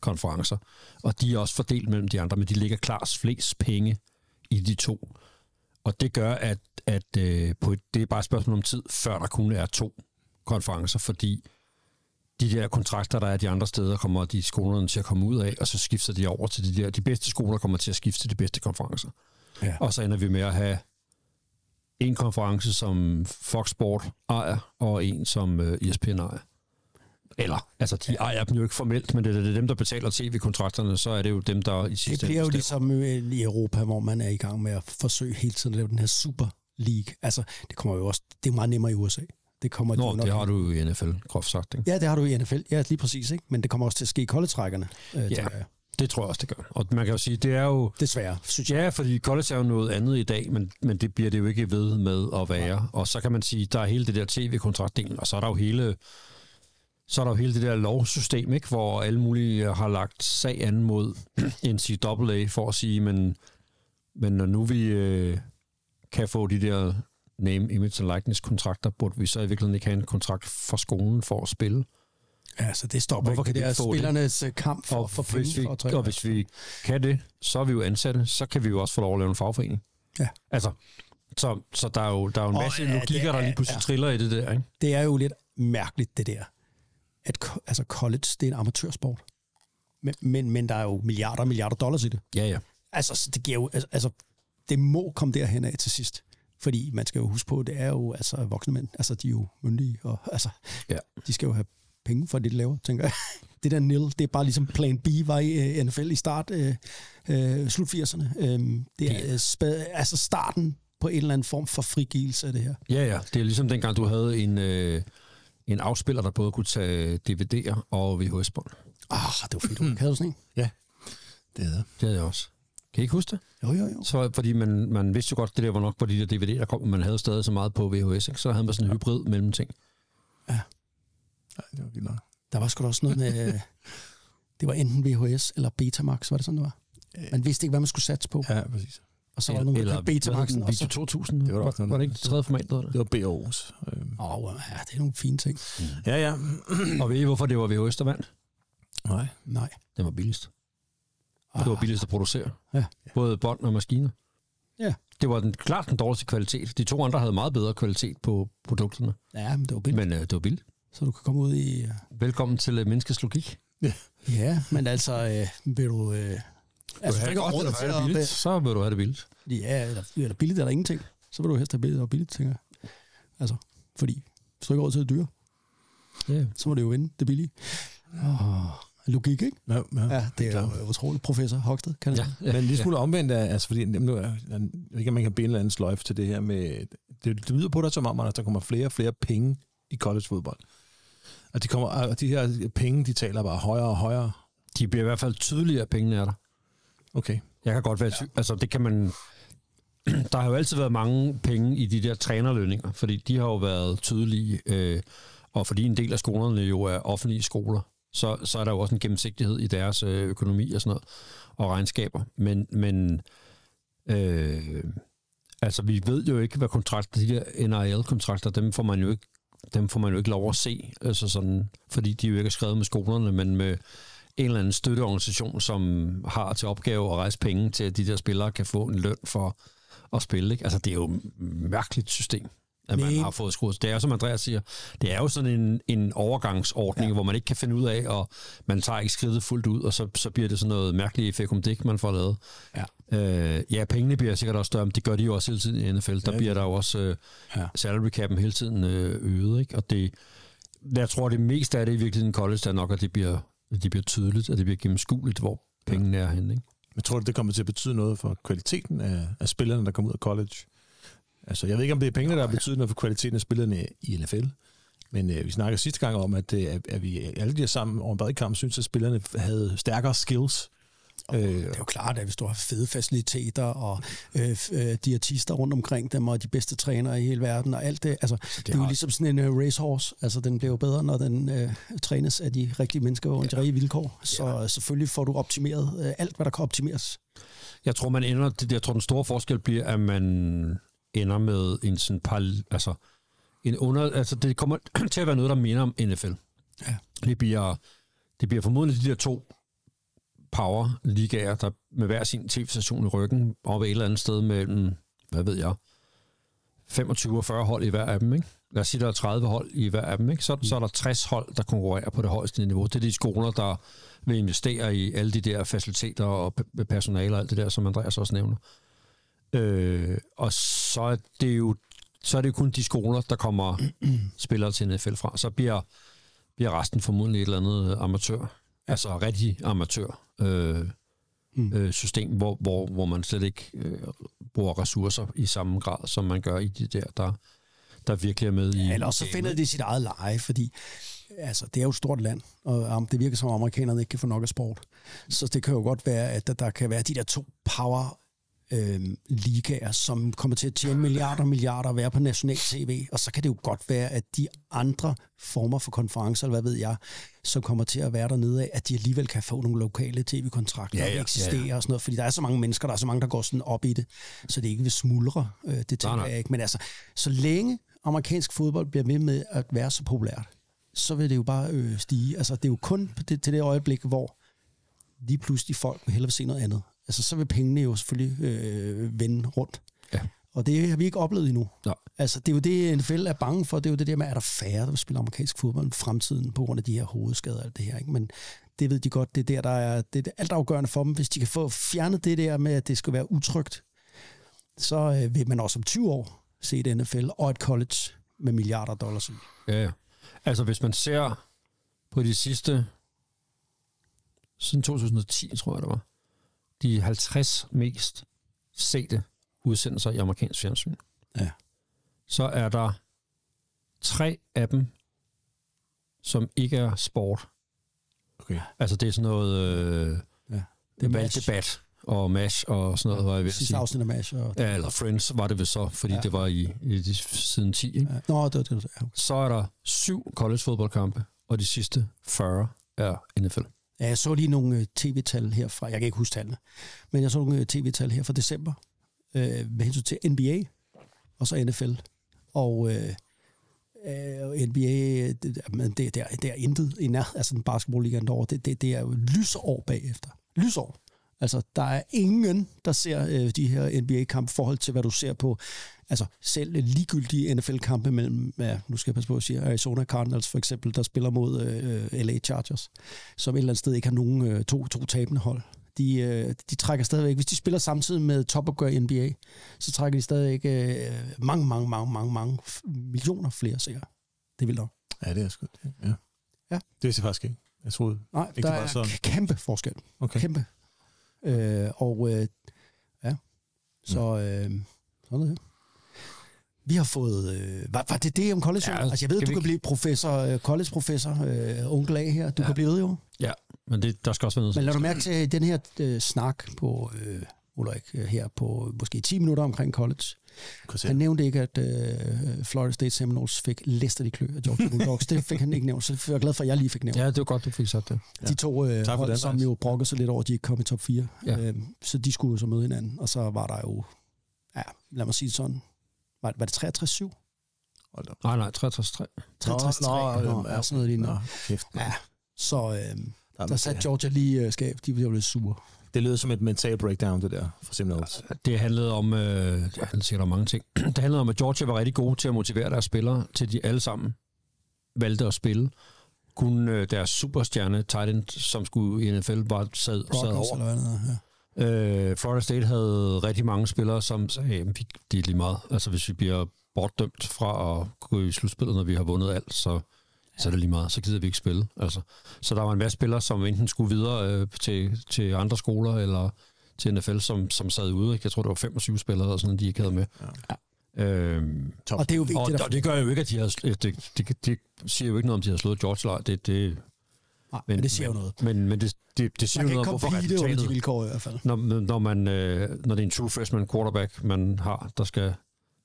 E: konferencer, og de er også fordelt mellem de andre, men de ligger klart flest penge i de to. Og det gør, at, at øh, på et, det er bare et spørgsmål om tid, før der kun er to konferencer, fordi de der kontrakter, der er de andre steder, kommer de skolerne til at komme ud af, og så skifter de over til de der, de bedste skoler kommer til at skifte til de bedste konferencer.
G: Ja.
E: Og så ender vi med at have en konference, som Fox Sport ejer, og en, som øh, ESPN ejer. Eller, altså, de ejer dem jo ikke formelt, men det er, det er dem, der betaler tv-kontrakterne, så er det jo dem, der i
G: Det
E: sidste
G: bliver jo
E: ende
G: ligesom øh, i Europa, hvor man er i gang med at forsøge hele tiden at lave den her Super League. Altså, det kommer jo også, det er meget nemmere i USA. Det kommer de jo
E: Nå,
G: nok-
E: det har du jo i NFL, groft sagt. Ikke?
G: Ja, det har du i NFL. Ja, lige præcis. Ikke? Men det kommer også til at ske i koldetrækkerne. Øh,
E: Ja,
G: jeg.
E: det tror jeg også, det gør. Og man kan jo sige, det er jo...
G: Desværre, synes jeg.
E: Ja, fordi college er jo noget andet i dag, men, men det bliver det jo ikke ved med at være. Og så kan man sige, der er hele det der tv-kontraktdelen, og så er der jo hele så er der jo hele det der lovsystem, ikke, hvor alle mulige har lagt sag an mod NCAA for at sige, men, men når nu vi øh, kan få de der name, image and likeness kontrakter, burde vi så i virkeligheden ikke have en kontrakt for skolen for at spille.
G: Ja, så det stopper
E: Hvorfor
G: ikke.
E: kan
G: Det
E: de
G: er
E: få det?
G: spillernes øh, kamp for,
E: Og,
G: for
E: hvis vi,
G: at trække.
E: og hvis vi kan det, så er vi jo ansatte, så kan vi jo også få lov at lave en fagforening.
G: Ja.
E: Altså, så, så der er jo, der er jo en
G: Og,
E: masse
G: ja,
E: logikker, der
G: er-
E: lige pludselig
G: ja.
E: triller i det der, ikke?
G: Det er jo lidt mærkeligt, det der. At altså college, det er en amatørsport. Men, men, men der er jo milliarder og milliarder dollars i det.
E: Ja, ja.
G: Altså, så det giver jo, altså- altså, det må komme derhen af til sidst. Fordi man skal jo huske på, det er jo altså voksne mænd. Altså, de er jo myndige, og altså,
E: Ja.
G: de skal jo have penge for det, de laver, tænker jeg. Det der nil, det er bare ligesom plan B var i uh, NFL i start, uh, uh, slut 80'erne. Um, det er uh, spad, altså starten på en eller anden form for frigivelse af det her.
E: Ja, ja. Det er ligesom dengang, du havde en, øh, en afspiller, der både kunne tage DVD'er og VHS-bånd.
G: Ah, det var fedt, du havde du sådan en?
F: ja, det er det.
E: Det havde jeg også. Kan I ikke huske det?
G: Jo, jo, jo.
E: Så, fordi man, man vidste jo godt, det der var nok på de der DVD'er, der kom, men man havde stadig så meget på VHS, ikke? så havde man sådan en hybrid mellem ting.
F: Nej, det var vildt nok.
G: Der var sgu da også noget med... det var enten VHS eller Betamax, var det sådan, det var? Man vidste ikke, hvad man skulle satse på.
F: Ja, præcis.
G: Og så var der nogen, der Betamaxen også.
E: Video 2000?
F: Det var der
E: var, var det ikke det tredje format, der det?
F: Det var BO's. Øhm.
G: Åh, oh, ja, det er nogle fine ting.
F: Ja, ja.
E: Og ved I, hvorfor det var VHS, der vandt?
F: Nej.
G: Nej.
E: Den var billigst. Det var billigst at producere.
G: Ja.
E: Både bånd og maskiner.
G: Ja.
E: Det var den, klart den dårligste kvalitet. De to andre havde meget bedre kvalitet på produkterne.
G: Ja, men det var billigt.
E: Men øh, det var billigt.
G: Så du kan komme ud i... øh,
E: Velkommen til øh, menneskets logik.
G: Ja, men altså, øh, vil du... Øh, altså, du ikke
E: godt,
G: råd til
E: det billigt, så vil du have det billigt.
G: Ja, eller, eller billigt eller ingenting. Så vil du helst have billigt og billigt, tænker jeg. Altså, fordi hvis du ikke råd til det dyre,
E: Ja.
G: så må det jo vinde det billige. Oh, logik, ikke?
F: Ja, ja.
G: Ja, det er
F: klart.
G: jo utroligt. Professor Hogsted, kan det
E: Ja,
F: Men lige smule omvendt af, altså fordi, nu, er- jeg ved ikke, om man kan binde en eller anden sløjf til det her med, det, det lyder på dig som om, at der kommer flere og flere penge i collegefodbold. Og de, kommer, og de her penge, de taler bare højere og højere.
E: De bliver i hvert fald tydeligere, pengene er der.
F: Okay.
E: Jeg kan godt være ja. Altså, det kan man... Der har jo altid været mange penge i de der trænerlønninger, fordi de har jo været tydelige, øh, og fordi en del af skolerne jo er offentlige skoler, så, så er der jo også en gennemsigtighed i deres øh, økonomi og sådan noget, og regnskaber. Men, men øh, altså, vi ved jo ikke, hvad kontrakter, de der NRL-kontrakter, dem får man jo ikke dem får man jo ikke lov at se, altså sådan, fordi de jo ikke er skrevet med skolerne, men med en eller anden støtteorganisation, som har til opgave at rejse penge til, at de der spillere kan få en løn for at spille. Ikke? Altså, det er jo et mærkeligt system at man
G: Men-
E: har fået skruet. Det er jo, som Andreas siger, det er jo sådan en, en overgangsordning, ja. hvor man ikke kan finde ud af, og man tager ikke skridtet fuldt ud, og så, så bliver det sådan noget mærkeligt fekum dik, man får lavet.
G: Ja.
E: Øh, ja, pengene bliver sikkert også større, men det gør de jo også hele tiden i NFL. Der
F: Ja,
E: bliver der jo også øh,
G: Ja.
E: salary cap'en hele tiden øh, øget, ikke? Og det, jeg tror, det meste af det i virkeligheden college, er nok, at det bliver, at det bliver tydeligt, at det bliver gennemskueligt, hvor pengene er henne, ikke?
F: Men tror du, det kommer til at betyde noget for kvaliteten af, af spillerne, der kommer ud af college? Altså, jeg ved ikke, om det er pengene, der har betydet noget for kvaliteten af spillerne i NFL. Men øh, vi snakker sidste gang om, at, øh, at vi alle de her sammen over en bred kamp synes, at spillerne havde stærkere skills. Øh,
G: Det er jo klart, at hvis du har fede faciliteter og øh, øh, diætister rundt omkring dem, og de bedste trænere i hele verden, og alt det, altså, det, det er jo
E: har-
G: ligesom sådan en uh, racehorse. Altså, den bliver jo bedre, når den øh, trænes af de rigtige mennesker under de rigtige vilkår. Så ja. selvfølgelig får du optimeret øh, alt, hvad der kan optimeres.
E: Jeg tror, man ender, det- jeg tror, den store forskel bliver, at man ender med en sådan par, altså, en under, altså det kommer til at være noget, der minder om NFL.
G: Ja.
E: Det bliver, det bliver formodentlig de der to power-ligaer, der med hver sin tv-station i ryggen, og et eller andet sted mellem, hvad ved jeg, 25 og 40 hold i hver af dem, ikke? Lad os sige, der er 30 hold i hver af dem, ikke? Så, så er der 60 hold, der konkurrerer på det højeste niveau. Det er de skoler, der vil investere i alle de der faciliteter og personale og alt det der, som Andreas også nævner. Øh, og så er det jo så er det jo kun de skoler, der kommer spillere til NFL fra. Så bliver, bliver resten formodentlig et eller andet amatør. Altså rigtig amatør øh, mm. øh, system, hvor, hvor, hvor man slet ikke øh, bruger ressourcer i samme grad, som man gør i de der, der, der virkelig er med i
G: Ja, eller så finder det sit eget leje, fordi altså, det er jo et stort land, og det virker som om amerikanerne ikke kan få nok af sport. Så det kan jo godt være, at der, der kan være de der to power øhm, ligaer, som kommer til at tjene milliarder og milliarder og være på national tv, og så kan det jo godt være, at de andre former for konferencer, eller hvad ved jeg, som kommer til at være dernede af, at de alligevel kan få nogle lokale tv-kontrakter
E: Ja,
G: ja,
E: ja,
G: ja, og eksistere
E: ja, ja.
G: og sådan noget, fordi der er så mange mennesker, der er så mange, der går sådan op i det, så det ikke vil smuldre, øh, det tænker
E: nej.
G: jeg ikke. Men altså, så længe amerikansk fodbold bliver ved med at være så populært, så vil det jo bare øh, stige. Altså, det er jo kun det, til det øjeblik, hvor lige pludselig folk vil hellere se noget andet. Altså, så vil pengene jo selvfølgelig øh, vende rundt.
E: Ja.
G: Og det har vi ikke oplevet endnu.
E: Nej.
G: Altså, det er jo det, NFL er bange for. Det er jo det der med, er der færre, der vil spille amerikansk fodbold i fremtiden på grund af de her hovedskader og alt det her. Ikke? Men det ved de godt, det er der, der er, det er altafgørende for dem. Hvis de kan få fjernet det der med, at det skal være utrygt, så øh, vil man også om 20 år se et NFL og et college med milliarder dollars i.
E: Ja, ja. Altså, hvis man ser på de sidste, siden 2010, tror jeg det var, de 50 mest sete udsendelser i amerikansk fjernsyn,
G: Ja.
E: så er der tre af dem, som ikke er sport.
F: Okay.
E: Altså, det er sådan noget øh,
G: Ja.
E: det er debat og MASH og sådan noget, var jeg ved
G: Sidste afsnit af MASH. Og,
E: Ja, eller Friends var det vel så, fordi
G: Ja.
E: ja. det var i, i de, siden 10, ikke?
G: ja. Nå, det, det, det, ja.
E: Så er der syv college-fodboldkampe, og de sidste 40 er NFL.
G: Ja, jeg så lige nogle øh, tv-tal her fra, Jeg kan ikke huske tallene. Men jeg så nogle øh, tv-tal her fra december. Øh, med hensyn til NBA og så NFL. Og øh, øh, NBA, det, øh, men det, det, er, det er intet i nær, altså den basketballligaen derovre. Det, det, det er jo lysår bagefter. Lysår. Altså, der er ingen, der ser øh, de her NBA-kampe i forhold til, hvad du ser på altså selv ligegyldige NFL-kampe mellem, ja, nu skal jeg passe på at sige, Arizona Cardinals for eksempel, der spiller mod øh, LA Chargers, som et eller andet sted ikke har nogen øh, to, to tabende hold. De, øh, de trækker stadigvæk, hvis de spiller samtidig med topopgør i NBA, så trækker de stadigvæk øh, mange, mange, mange, mange, mange millioner flere seere. Det vil nok.
F: Ja, det er sgu. Ja.
G: Ja.
F: Det vidste jeg faktisk ikke. Jeg troede
G: Nej,
F: ikke,
G: der
F: det var
G: er
F: sådan.
G: kæmpe forskel.
F: Okay.
G: Kæmpe. Øh, og øh, ja, så øh, sådan er det. Vi har fået... Øh, var, var det det om college?
E: Ja,
G: altså, jeg ved, du
E: vi
G: kan blive professor, øh, college-professor, øh, onkel A her. Du ja. Kan blive ved jo.
E: Ja, men det, der skal også være noget
G: Men lad du mærke til den her øh, snak på... Øh, Ulrik, øh, her på måske 10 minutter omkring college. Han nævnte ikke, at øh, Florida State Seminoles fik Leicester i klø af Georgia Bulldogs. det fik han ikke nævnt, så jeg er glad for, at jeg lige fik nævnt.
E: Ja, det var godt, du fik sagt det.
G: De to øh, hold,
F: den,
G: som jo brokkede sig lidt over, at de ikke kom i top 4.
E: Ja.
G: Øh, så de skulle jo så møde hinanden. Og så var der jo, ja, lad mig sige det sådan, var, var det 63-7?
F: Hold da op.
E: Nej, nej, 63 3.
G: 63
F: Nå,
G: nå,
F: nå,
G: nå,
F: ja,
G: sådan noget lignende.
F: Nå, kæft.
G: Ja, så, øh, Der satte Georgia lige uh, skab. De blev lidt sure.
F: Det lyder som et mental breakdown, det der, for simpelthen.
E: Det handlede om, øh, det handlede sikkert om mange ting. Det handlede om, at Georgia var rigtig gode til at motivere deres spillere, til de alle sammen valgte at spille. Kun øh, deres superstjerne, tight end, som skulle i NFL, var sad, sad
G: Broncos
E: over.
G: eller hvad det hedder, ja.
E: Øh, Florida State havde rigtig mange spillere, som sagde, at det er lige meget. Altså hvis vi bliver bortdømt fra at gå i slutspillet, når vi har vundet alt, så, så er det lige meget. Så gider vi ikke spille. Altså. Så der var en masse spillere, som enten skulle videre øh, til, til andre skoler, eller til NFL, som, som sad ude. Ikke? Jeg tror, det var 25 spillere, eller sådan, de ikke havde med. Ja. Øhm,
G: Og det er jo vigtigt.
E: og, og det gør jo ikke, at de har, det, det, det, det siger jo ikke noget om, de har slået George Lyle. Det, det,
G: Nej, men det siger jo noget.
E: Men, men det, det, det siger
G: Man
E: jo
G: kan
E: noget om,
G: ikke
E: hvorfor
G: det under de
E: resultatet
G: vilkår i hvert fald.
E: når, når, man, øh, når det er en true freshman quarterback, man har, der skal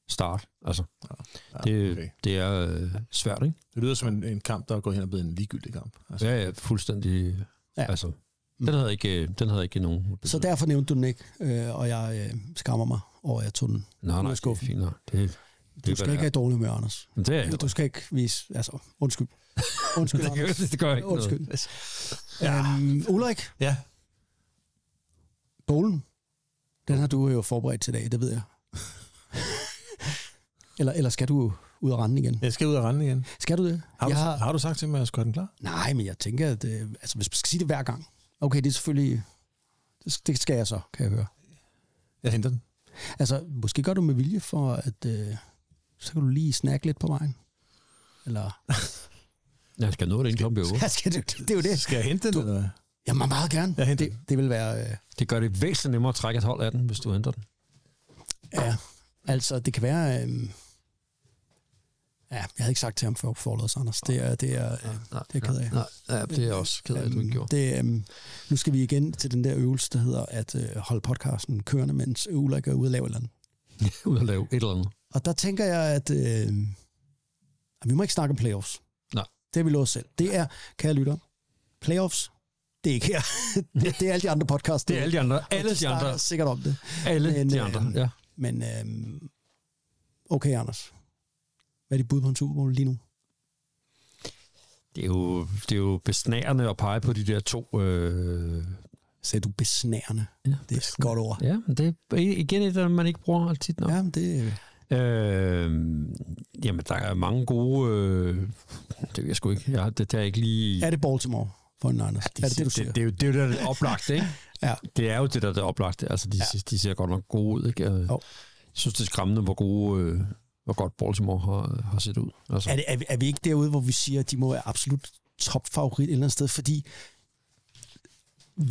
E: starte. Altså, ja, det,
F: okay.
E: det er øh, svært, ikke?
F: Det lyder som en, en kamp, der er gået hen og blevet en ligegyldig kamp. Altså,
E: Ja, ja, fuldstændig.
G: Ja.
E: Altså, den havde ikke, øh, den havde ikke nogen...
G: Så derfor nævnte du den ikke, øh, og jeg øh, skammer mig over, at jeg tog den.
E: nej, nej, det er fint nok. Det,
G: Du skal ikke have dårlig humør, Anders.
E: Men det er jeg
G: Du skal ikke vise... Altså, undskyld. Undskyld,
E: det, gør, det gør ikke
G: Undskyld.
E: noget.
G: Ja. Um, Ulrik,
F: ja.
G: bowlen, den har du jo forberedt til i dag, det ved jeg. eller, eller skal du ud og rende igen?
F: Jeg skal ud og rende igen.
G: Skal du det?
F: Har du,
G: jeg
F: har... har du sagt til mig, at jeg skal den klar?
G: Nej, men jeg tænker, at øh, altså, hvis man skal sige det hver gang. Okay, det er selvfølgelig... Det, det skal jeg så, kan jeg høre.
F: Jeg henter den.
G: Altså, måske gør du med vilje for, at øh, så kan du lige snakke lidt på vejen. Eller...
E: Jeg skal nå det inden klokken bliver otte.
G: Ja, skal du, det er jo det.
F: Skal jeg hente den,
G: Du-
F: eller?
G: Jamen, meget gerne.
F: Jeg henter
G: det, det vil være... Øh,
E: Det gør det væsentligt nemmere at trække et hold af den, hvis du henter den.
G: ja, altså, det kan være... Øh, ja, jeg havde ikke sagt til ham før forladet, Anders. Det er, det er, øh, det er jeg ked af.
E: Nej, ja, det er jeg også ked af, at du ikke gjorde.
G: Det, øhm, nu skal vi igen til den der øvelse, der hedder at øh, holde podcasten kørende, mens Ulrik er ude og lave et eller andet.
E: Ud at lave et eller andet.
G: Og der tænker jeg, at, øh, at vi må ikke snakke om playoffs. Det har vi lovet selv. Det er, kære lytter, playoffs, det er ikke her. det, det er alle de andre podcasts.
E: Det er alle de andre. Alle de andre.
G: sikkert om det.
E: Alle
G: Men,
E: de
G: øh,
E: andre, ja.
G: Men øh, okay, Anders. Hvad er dit bud på en Super Bowl lige nu?
E: Det er jo, det er jo besnærende at pege på de der to... Øh,
G: Sagde du besnærende?
E: Ja,
G: Det er et godt ord.
E: ja, men det er igen et, man ikke bruger tit nok.
G: Ja, det,
E: Øh, jamen, der er mange gode... Øh, det ved jeg sgu ikke. Jeg, det, det er ikke lige...
G: er det Baltimore for en Anders?
E: de,
G: er det det, du siger?
E: det, det, er jo, det er jo det, der er oplagt, ikke?
G: Ja.
E: Det er jo det, der er det oplagte. Altså, de,
G: Ja.
E: ja. de ser godt nok gode ud, ikke? Jeg
G: Jo.
E: synes, det er skræmmende, hvor gode... Øh, hvor godt Baltimore har, har set ud. Altså,
G: Er, det, er, vi, er vi ikke derude, hvor vi siger, at de må være absolut topfavorit et eller andet sted? Fordi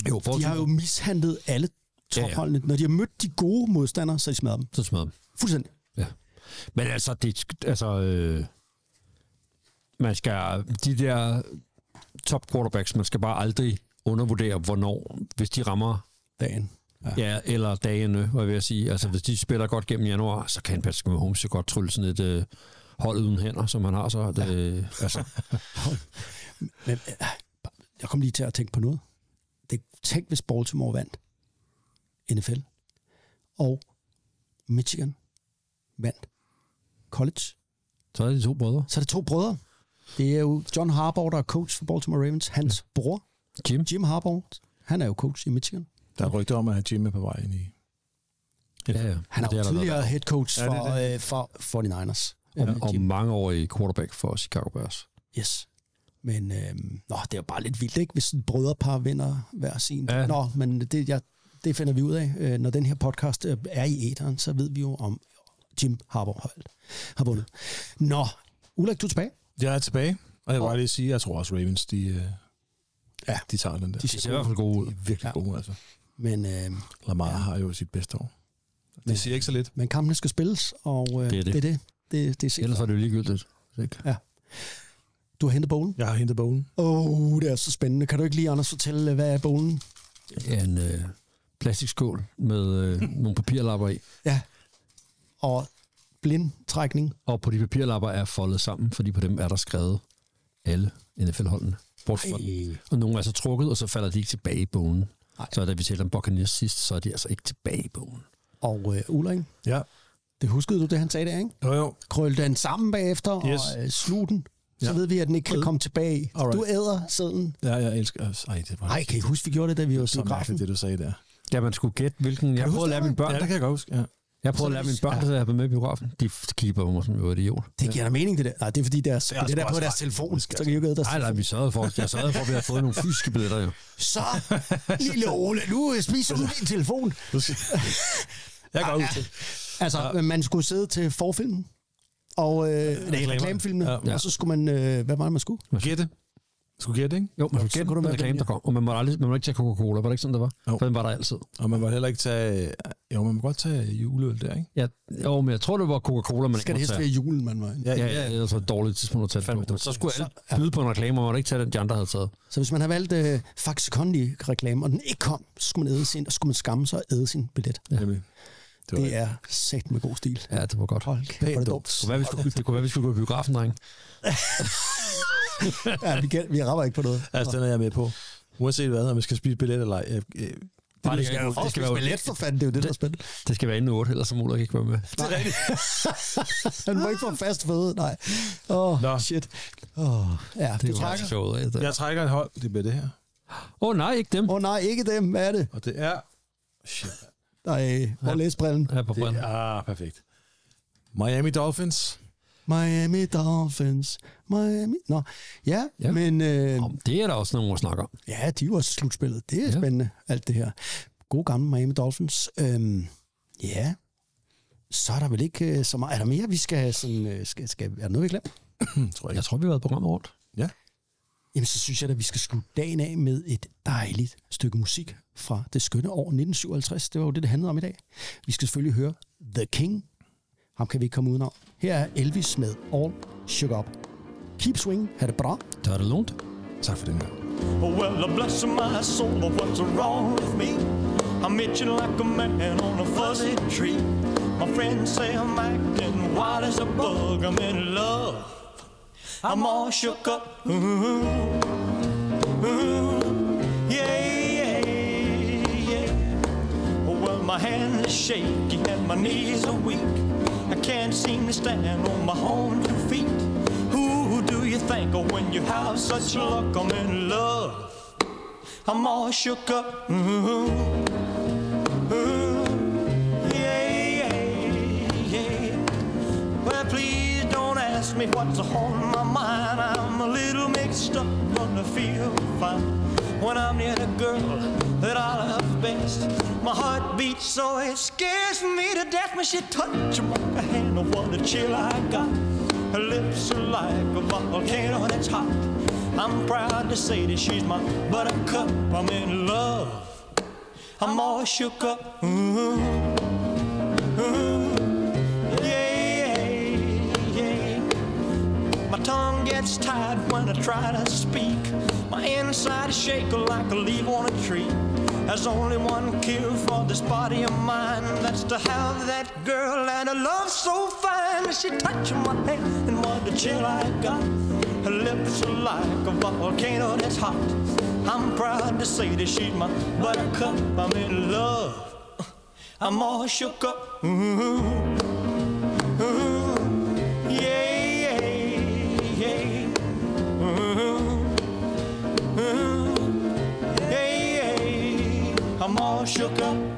E: jo,
G: de har jo mishandlet alle topholdene. Når de har mødt de gode modstandere, så har de smadret dem.
E: Så smadrer dem.
G: Fuldstændig.
E: Men altså, det, altså øh, man skal, de der top quarterbacks, man skal bare aldrig undervurdere, hvornår, hvis de rammer,
G: Dagen.
E: ja, ja eller dagene, hvad vil jeg sige. Altså, hvis de spiller godt gennem januar, så kan Patrick Mahomes jo godt trylle sådan et øh, hold uden hænder, som han har så. Det, ja. altså,
G: Men, øh, jeg kom lige til at tænke på noget. Det, tænk, hvis Baltimore vandt NFL, og Michigan vandt college.
E: så er det de to brødre.
G: Så er det to brødre. Det er jo John Harbaugh, der er coach for Baltimore Ravens. Hans bror,
E: Jim.
G: Jim Harbaugh, han er jo coach i Michigan.
F: Der er rygter om, at Jim er på vej ind i...
E: Ja, ja.
G: Han er
E: Det
G: jo tidligere head coach
F: Ja, det
G: for,
F: er
G: øh, for 49ers.
E: Og,
G: Ja.
E: og
G: Jim.
E: mange år i quarterback for Chicago Bears.
G: Yes. Men øh, nå, det er jo bare lidt vildt, ikke? Hvis et brødrepar vinder hver sin.
E: Ja.
G: Nå, men det, jeg, det finder vi ud af. Øh, når den her podcast øh, er i æteren, så ved vi jo, om Jim Harbaugh har, har vundet. Nå, Ulrik, du er tilbage.
F: Jeg er tilbage, og jeg vil bare lige sige, at jeg tror også Ravens, de, øh,
G: Ja.
F: de tager den der.
G: De
E: Det ser i hvert fald gode ud.
F: De er virkelig
G: Ja.
F: ja. gode, altså.
G: Men, øh,
F: Lamar ja. har jo sit bedste år. Det
G: Men-
F: siger ikke så lidt.
G: men kampene skal spilles, og øh,
E: Det er det.
G: det er det. Det, det er
E: Ellers er det jo ligegyldigt. Ikke?
G: Du har hentet bowlen.
F: Jeg har hentet bogen.
G: Åh, oh, det er så spændende. Kan du ikke lige, Anders, fortælle, hvad er bowlen?
E: En øh, plastikskål med øh, nogle papirlapper i.
G: Ja. Og blindtrækning.
E: Og på de papirlapper er foldet sammen, fordi på dem er der skrevet alle NFL-holdene. Bortset fra
G: Ej.
E: Og nogle er så trukket, og så falder de ikke tilbage i bogen.
G: Nej.
E: Så da vi talte om Buccaneers sidst, så er de altså ikke tilbage i bogen.
G: Og øh, Ulrik,
F: Ja.
G: det huskede du, det han sagde der, ikke?
F: Jo, jo.
G: Krøl den sammen bagefter
F: Yes.
G: og øh, slug den. så ved vi, at den ikke kan komme tilbage.
F: Alright.
G: Du æder sædlen.
F: Ja, jeg elsker... Ej, det var
G: Ej, kan I huske, vi gjorde det, da vi var
F: så
G: i biografen?
F: mærkeligt, det du sagde der.
E: Ja, man skulle gætte, hvilken... Jeg
G: du
E: prøvede at lære
G: det,
E: mine børn.
F: Ja, det kan jeg godt huske. Ja.
E: Jeg prøvede at lære mine børn, der været med i biografen. De kigger på mig som jo idiot.
G: Det giver da mening, det der. Nej, det er fordi, deres, det er, det der på deres telefon. Så kan I jo ikke deres
E: Nej, nej, vi sørgede for, jeg sørgede for, at vi havde fået nogle fysiske billetter jo.
G: Så, lille Ole, nu spiser du din telefon.
F: Jeg godt huske det.
G: Altså, ja. man skulle sidde til forfilmen, og øh, nej, reklamefilmene,
F: ja.
G: og så skulle man, øh, hvad var det, man skulle?
F: Gætte. Skulle gætte, ikke?
E: Jo, man skulle gætte den reklame, der kom. Og man må, aldrig, man må ikke tage Coca-Cola, var det ikke sådan, det var?
F: Jo.
E: For den var der altid.
F: Og man må heller ikke tage... Jo, man må godt tage juleøl der, ikke?
E: Ja, jo, men jeg tror, det var Coca-Cola, man
G: Skal det
E: ikke
G: helst
E: måtte
G: være julen, man var i.
E: Ja, ja, det var så et dårligt tidspunkt at tage det. Så skulle alle byde på en reklame, og man måtte ikke tage den, de andre havde taget.
G: Så hvis man har valgt øh, Faxe Kondi-reklame, og den ikke kom, så skulle man æde sin, og skulle man skamme sig og æde sin billet.
F: Ja. Nemlig. Det var
G: Det er sat med god stil.
E: Ja, det var godt.
G: Hold kæft, er det.
E: Det det kunne være, vi skulle gå i biografen, dreng.
G: Ja, vi, kan, vi rammer ikke på noget.
F: Altså, den er jeg med på. Uanset hvad, om vi skal spise billet eller ej. Øh, øh,
E: Bare det,
G: skal jo,
E: det, skal
G: skal
E: være,
G: billet for fanden, det er jo det, der er spændende.
E: det skal være inden 8, ellers så må Ulrik ikke være med.
G: Det er rigtigt. Han må ikke få fast føde, nej. Åh, oh,
F: Nå.
G: shit. Oh, ja, det,
E: Det
G: det
E: er
G: trækker.
E: jo sjovt. Åh
F: jeg trækker et hold. Det bliver det her.
E: oh, nej, ikke dem.
G: Åh oh, nej, ikke dem. Hvad er det?
F: Og det er... Shit.
G: Nej, hvor ja. læs brillen.
E: Her på
F: Det
E: branden.
F: er ah, perfekt. Miami Dolphins.
G: Miami Dolphins. Miami... Nå, ja,
E: Ja.
G: ja. men øh,
E: Om, det er der også nogen, der snakker om.
G: ja, de er jo også slutspillet. Det er
E: Ja.
G: ja. spændende, alt det her. God gamle Miami Dolphins. Øhm, ja, så er der vel ikke øh, så meget. Er der mere, vi skal... Sådan, øh, skal, skal er der noget, vi glemt?
F: Tror jeg
E: Jeg tror, vi har været programmet rundt.
G: Jamen, så synes jeg at vi skal slutte dagen af med et dejligt stykke musik fra det skønne år 1957. Det var jo det, det handlede om i dag. Vi skal selvfølgelig høre The King. Ham kan vi ikke komme udenom. Her er Elvis med All Shook Up. Keep swing. Ha' det bra.
E: Der er det lunt.
F: Tak for den gang.
I: Well, bless my soul, what's wrong with me? I'm itching like a man on a fuzzy tree. My friends say I'm acting wild as a bug. I'm in love. I'm all shook up. Ooh, ooh, yeah, yeah, yeah. Well, my hand is shaky and my knees are weak. I can't seem to stand on my own two feet. Who do you think of when you have such luck? I'm in love. I'm all shook up. Ooh, ooh, yeah, yeah, yeah. Well, please don't ask me what's on my mind. I'm a little mixed up, gonna feel fine when I'm near the girl that I love best. My heart beats so it scares me to death when she touches my hand. Oh, what a chill I got. Her lips are like a volcano that's hot. I'm proud to say that she's my buttercup. I'm in love. I'm all shook up. Ooh, ooh, tongue gets tied when I try to speak. My inside is shaking like a leaf on a tree. There's only one cure for this body of mine. That's to have that girl and a love so fine. She touching my hand and what a chill I got. Her lips are like a volcano that's hot. I'm proud to say that she's my buttercup. I'm in love. I'm all shook up. Ooh, ooh, shook up.